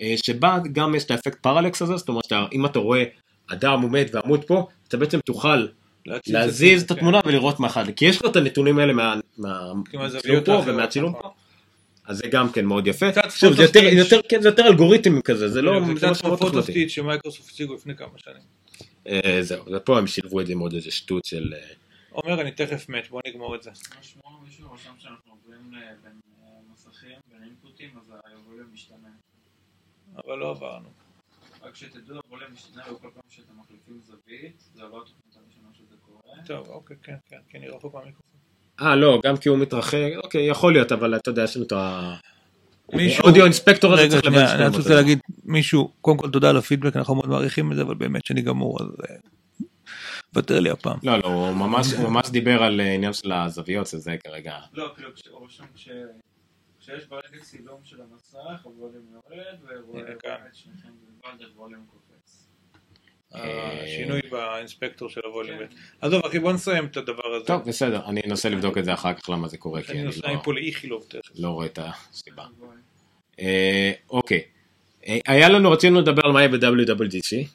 אה, שבה גם יש את האפקט פרלקס הזה, זאת אומרת שאם אתה רואה אדם עומד ועמוד פה, אתה בעצם תוכל להציץ להזיז את כן. התמונה ולראות מה אחד, כי יש לך את הנתונים האלה מה- מה- מהזוויות פה ומהצילום נכון. פה. אז זה גם כן מאוד יפה. קצת שוב, זה יותר. יותר, כן, זה יותר אלגוריתם כזה, זה לא, זה זה קצת לא כמו שעות תוכנתי. Photostitch שמייקרוסופט הציגו לפני כמה שנים. אה, זהו, ופה הם שילבו את זה עם עוד איזה שטות של... אה, אומר אני תכף מת בוא נגמור את זה. משמע מישהו רשם שאנחנו עוברים ל- בין מסכים, בין אינפוטים, אז הווליום משתנה. אבל לא עברנו. רק שתדעו, הווליום משתנה וכל פעם שאתם מחליפים זווית, זה לא התוכנית הראשונה שזה קורה. טוב אוקיי כן כן כן אני רחוק מהמיקרופון. אה לא, גם כי הוא מתרחק, אוקיי, יכול להיות, אבל אתה יודע, יש לנו את ה... מישהו- אודיו אינספקטור הזה צריך לבן אני רוצה להגיד מישהו קודם כל תודה על הפידבק אנחנו מאוד מעריכים את זה אבל באמת שאני גמור אז אה, ותר לי הפעם. לא, לא, הוא ממש, הוא ממש דיבר על אה, עניין של הזוויות, שזה כרגע... לא, כאילו, כשיש ברגע צילום של המסך, הווליום יורד, ורואה. את שניכם בלבד, הווליום קופץ. השינוי באינספקטור של הווליום. כן. עזוב אחי בוא נסיים את הדבר הזה. טוב, בסדר, אני אנסה לבדוק את זה אחר כך למה זה קורה, כי אני אני נוסע לא- מפה לאיכילוב תכף. לא רואה את הסיבה. אה, אוקיי, אה, היה לנו, רצינו לדבר על מה יהיה ב-WWDC.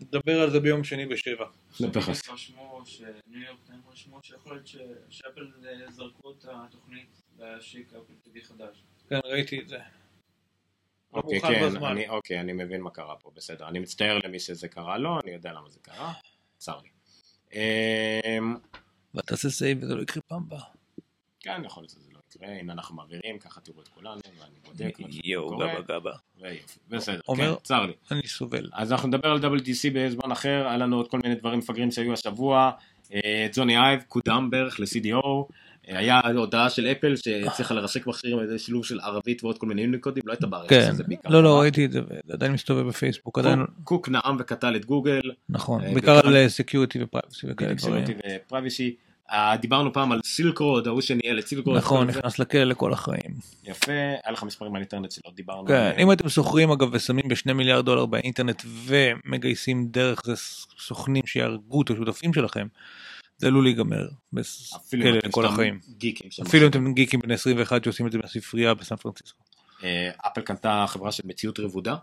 נדבר על זה ביום שני בשבע. רשמו, שניו יורק רשמו שיכול להיות ש- שאפל אה, זרקו את התוכנית אפל TV חדש. כן ראיתי את זה. לא אוקיי, כן. אני, אוקיי, אני מבין מה קרה פה, בסדר. אני מצטער למי שזה קרה לו, אני יודע למה זה קרה, צר לי. אמ, ותעשה save וזה לא יקרה פעם הבאה. כן, יכול להיות שזה לא יקרה, הנה אנחנו מעבירים, ככה תראו את כולנו, ואני בודק, לא שזה יואו קורה, גבוה גבוה. בסדר, אומר- כן, צר לי. אני סובל. אז אנחנו נדבר על WWDC בזמן אחר, היה לנו עוד כל מיני דברים מפגרים שהיו השבוע, אה, ג'וני אייב קודם בערך ל-CDO, אה, היה הודעה של אפל שהצליחה לרסק מכשירים על ידי שילוב של ערבית ועוד כל מיני יוניקודים, לא הייתה בארץ, כן. זה בעיקר לא לא. ראיתי את זה עדיין מסתובב בפייסבוק עדיין קוק- קוק נאם וקטל את גוגל, נכון אה, בעיקר על security ו privacy וכאלה דברים. סקיוריטי ופרייבסי. אה, דיברנו פעם על Silk Road, ההוא שניהל את Silk Road. נכון. נכנס לכלא לכל החיים. יפה, היה לך מספרים על אינטרנט שלא דיברנו. כן עליהם. אם אתם שוכרים אגב ושמים בשני מיליארד דולר באינטרנט ומגייסים דרך זה סוכנים שיהרגו את השותפים שלכם. זה עלול להיגמר אפילו אם אתם סתם. גיקים. אפילו אם. אתם גיקים בני 21 שעושים את זה בספרייה בסן פרנסיסקו. אה, אפל קנתה חברה של מציאות רבודה.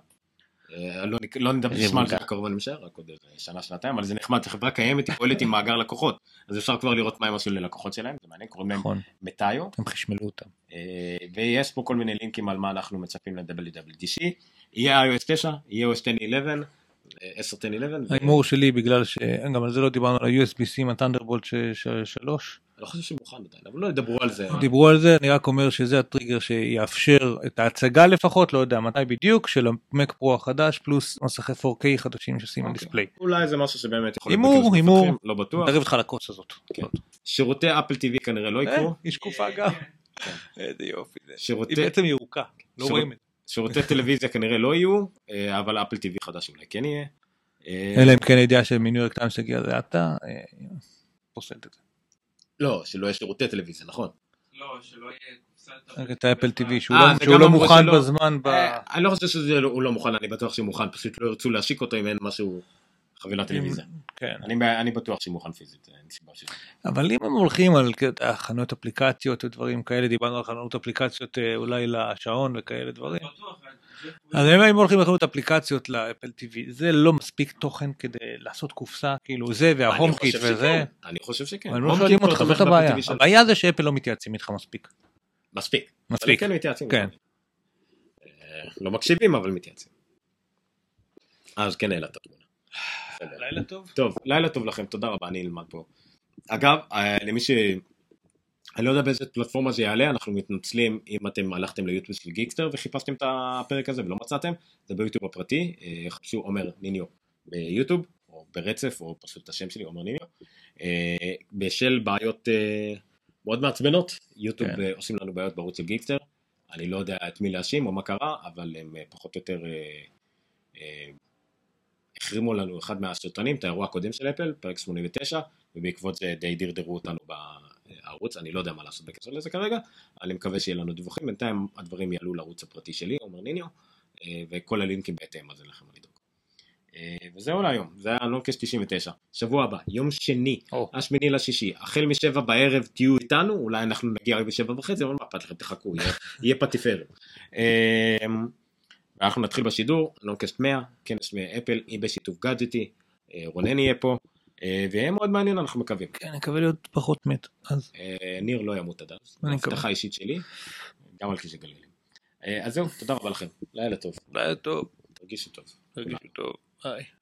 אה, לא לא בשמה על זה אני משער, רק עוד שנה שנתיים, אבל זה נחמד, זו חברה קיימת, היא פועלת עם מאגר לקוחות, אז אפשר כבר לראות מה הם עשו ללקוחות שלהם, זה מעניין, קוראים להם נכון מטאיו, הם חשמלו אותם. אה, ויש פה כל מיני לינקים על מה אנחנו מצפים ל-WWDC, יהיה iOS 9, יהיה OS 10.11, אה, 10.10.11, ו- ההימור שלי בגלל שגם על זה לא דיברנו על ה-USB-C עם הטנדרבולט 3 אני לא חושב שמוכן עדיין, אבל לא ידברו על זה. דיברו על זה אני רק אומר שזה הטריגר שיאפשר את ההצגה לפחות לא יודע מתי בדיוק של ה Mac Pro החדש פלוס מסכי 4K חדשים שעושים על אוקיי. display. אולי זה משהו שבאמת יכול הימור, להיות בקרב הימור. מפתחים, לא בטוח. נערב אותך לכוס הזאת. כן. שירותי אפל TV כנראה לא יקרו. אה, היא שקופה גם. איזה יופי זה. היא בעצם ירוקה. לא רואים את זה. שירותי טלוויזיה כנראה לא יהיו, אה, אבל אפל TV חדש אולי כן יהיה. אה, אלא אם כן הידיעה שמניו יורק טיימס הגיע זה אתה. אה, פוסלת את זה. לא, שלא יהיה שירותי טלוויזיה, נכון. לא, שלא יהיה את האפל TV שהוא אה, לא- שהוא גם לא מוכן. בזמן. ב- אה, אני לא חושב שזה לא- לא מוכן, אני בטוח שהוא מוכן, פשוט לא ירצו להשיק אותו אם אין משהו, חבילת טלוויזיה. כן. אני אני בטוח שהוא מוכן פיזית, אין סיבה ש... אבל אם הם הולכים על יודע, חנויות אפליקציות ודברים כאלה דיברנו על חנויות אפליקציות אה, אולי לשעון וכאלה דברים. אז אם הם הולכים לחנות אפליקציות לאפל TV זה לא מספיק תוכן כדי לעשות קופסה כאילו זה וה HomeKit וזה. אני חושב שכן. אבל הם לא הום שואלים אותך זאת הבעיה. הבעיה זה שאפל לא מתייעצים איתך מספיק. מספיק. מספיק. כן מתייעצים. כן. אה, לא מקשיבים אבל מתייעצים. אז כן העלה את התמונה. בסדר. לילה טוב. טוב, לילה טוב לכם, תודה רבה, אני אלמד פה. אגב, אה, למי ש... אני לא יודע באיזה פלטפורמה זה יעלה, אנחנו מתנצלים אם אתם הלכתם ליוטיוב של גיקסטר וחיפשתם את הפרק הזה ולא מצאתם, זה ביוטיוב הפרטי, אה, חפשו עומר ניניו ביוטיוב, או ברצף, או פשוט את השם שלי, עומר ניניו. אה, בשל בעיות מאוד מעצבנות, יוטיוב כן. עושים לנו בעיות בערוץ של גיקסטר, אני לא יודע את מי להאשים או מה קרה, אבל הם פחות או יותר... אה, אה, החרימו לנו אחד מהסרטונים, את האירוע הקודם של אפל, פרק 89, ובעקבות זה די דרדרו אותנו בערוץ, אני לא יודע מה לעשות בקשר לזה כרגע, אני מקווה שיהיה לנו דיווחים, בינתיים הדברים יעלו לערוץ הפרטי שלי, עומר ניניו, אה, וכל הלינקים בהתאם, אז אין לכם מה לדאוג. אה, וזהו להיום, זה היה נונקס 99, שבוע הבא, יום שני. השמיני לשישי, החל משבע בערב תהיו איתנו, אולי אנחנו נגיע רק בשבע וחצי, אבל מה אכפת לכם, תחכו, יהיה- יהיה פטיפר. אה, ואנחנו נתחיל בשידור, נונקסט 100, כנס מאפל, היא בשיתוף גאדג'טי, אה, רונן יהיה פה, אה, ויהיה מאוד מעניין אנחנו מקווים. כן, אני מקווה להיות פחות מת. אז אה, ניר לא ימות עד אז. הבטחה אישית שלי, גם על כביש הגלילים. אה, אז זהו, תודה רבה לכם, לילה טוב, לילה טוב. תרגישו טוב. תרגישו טוב. ביי.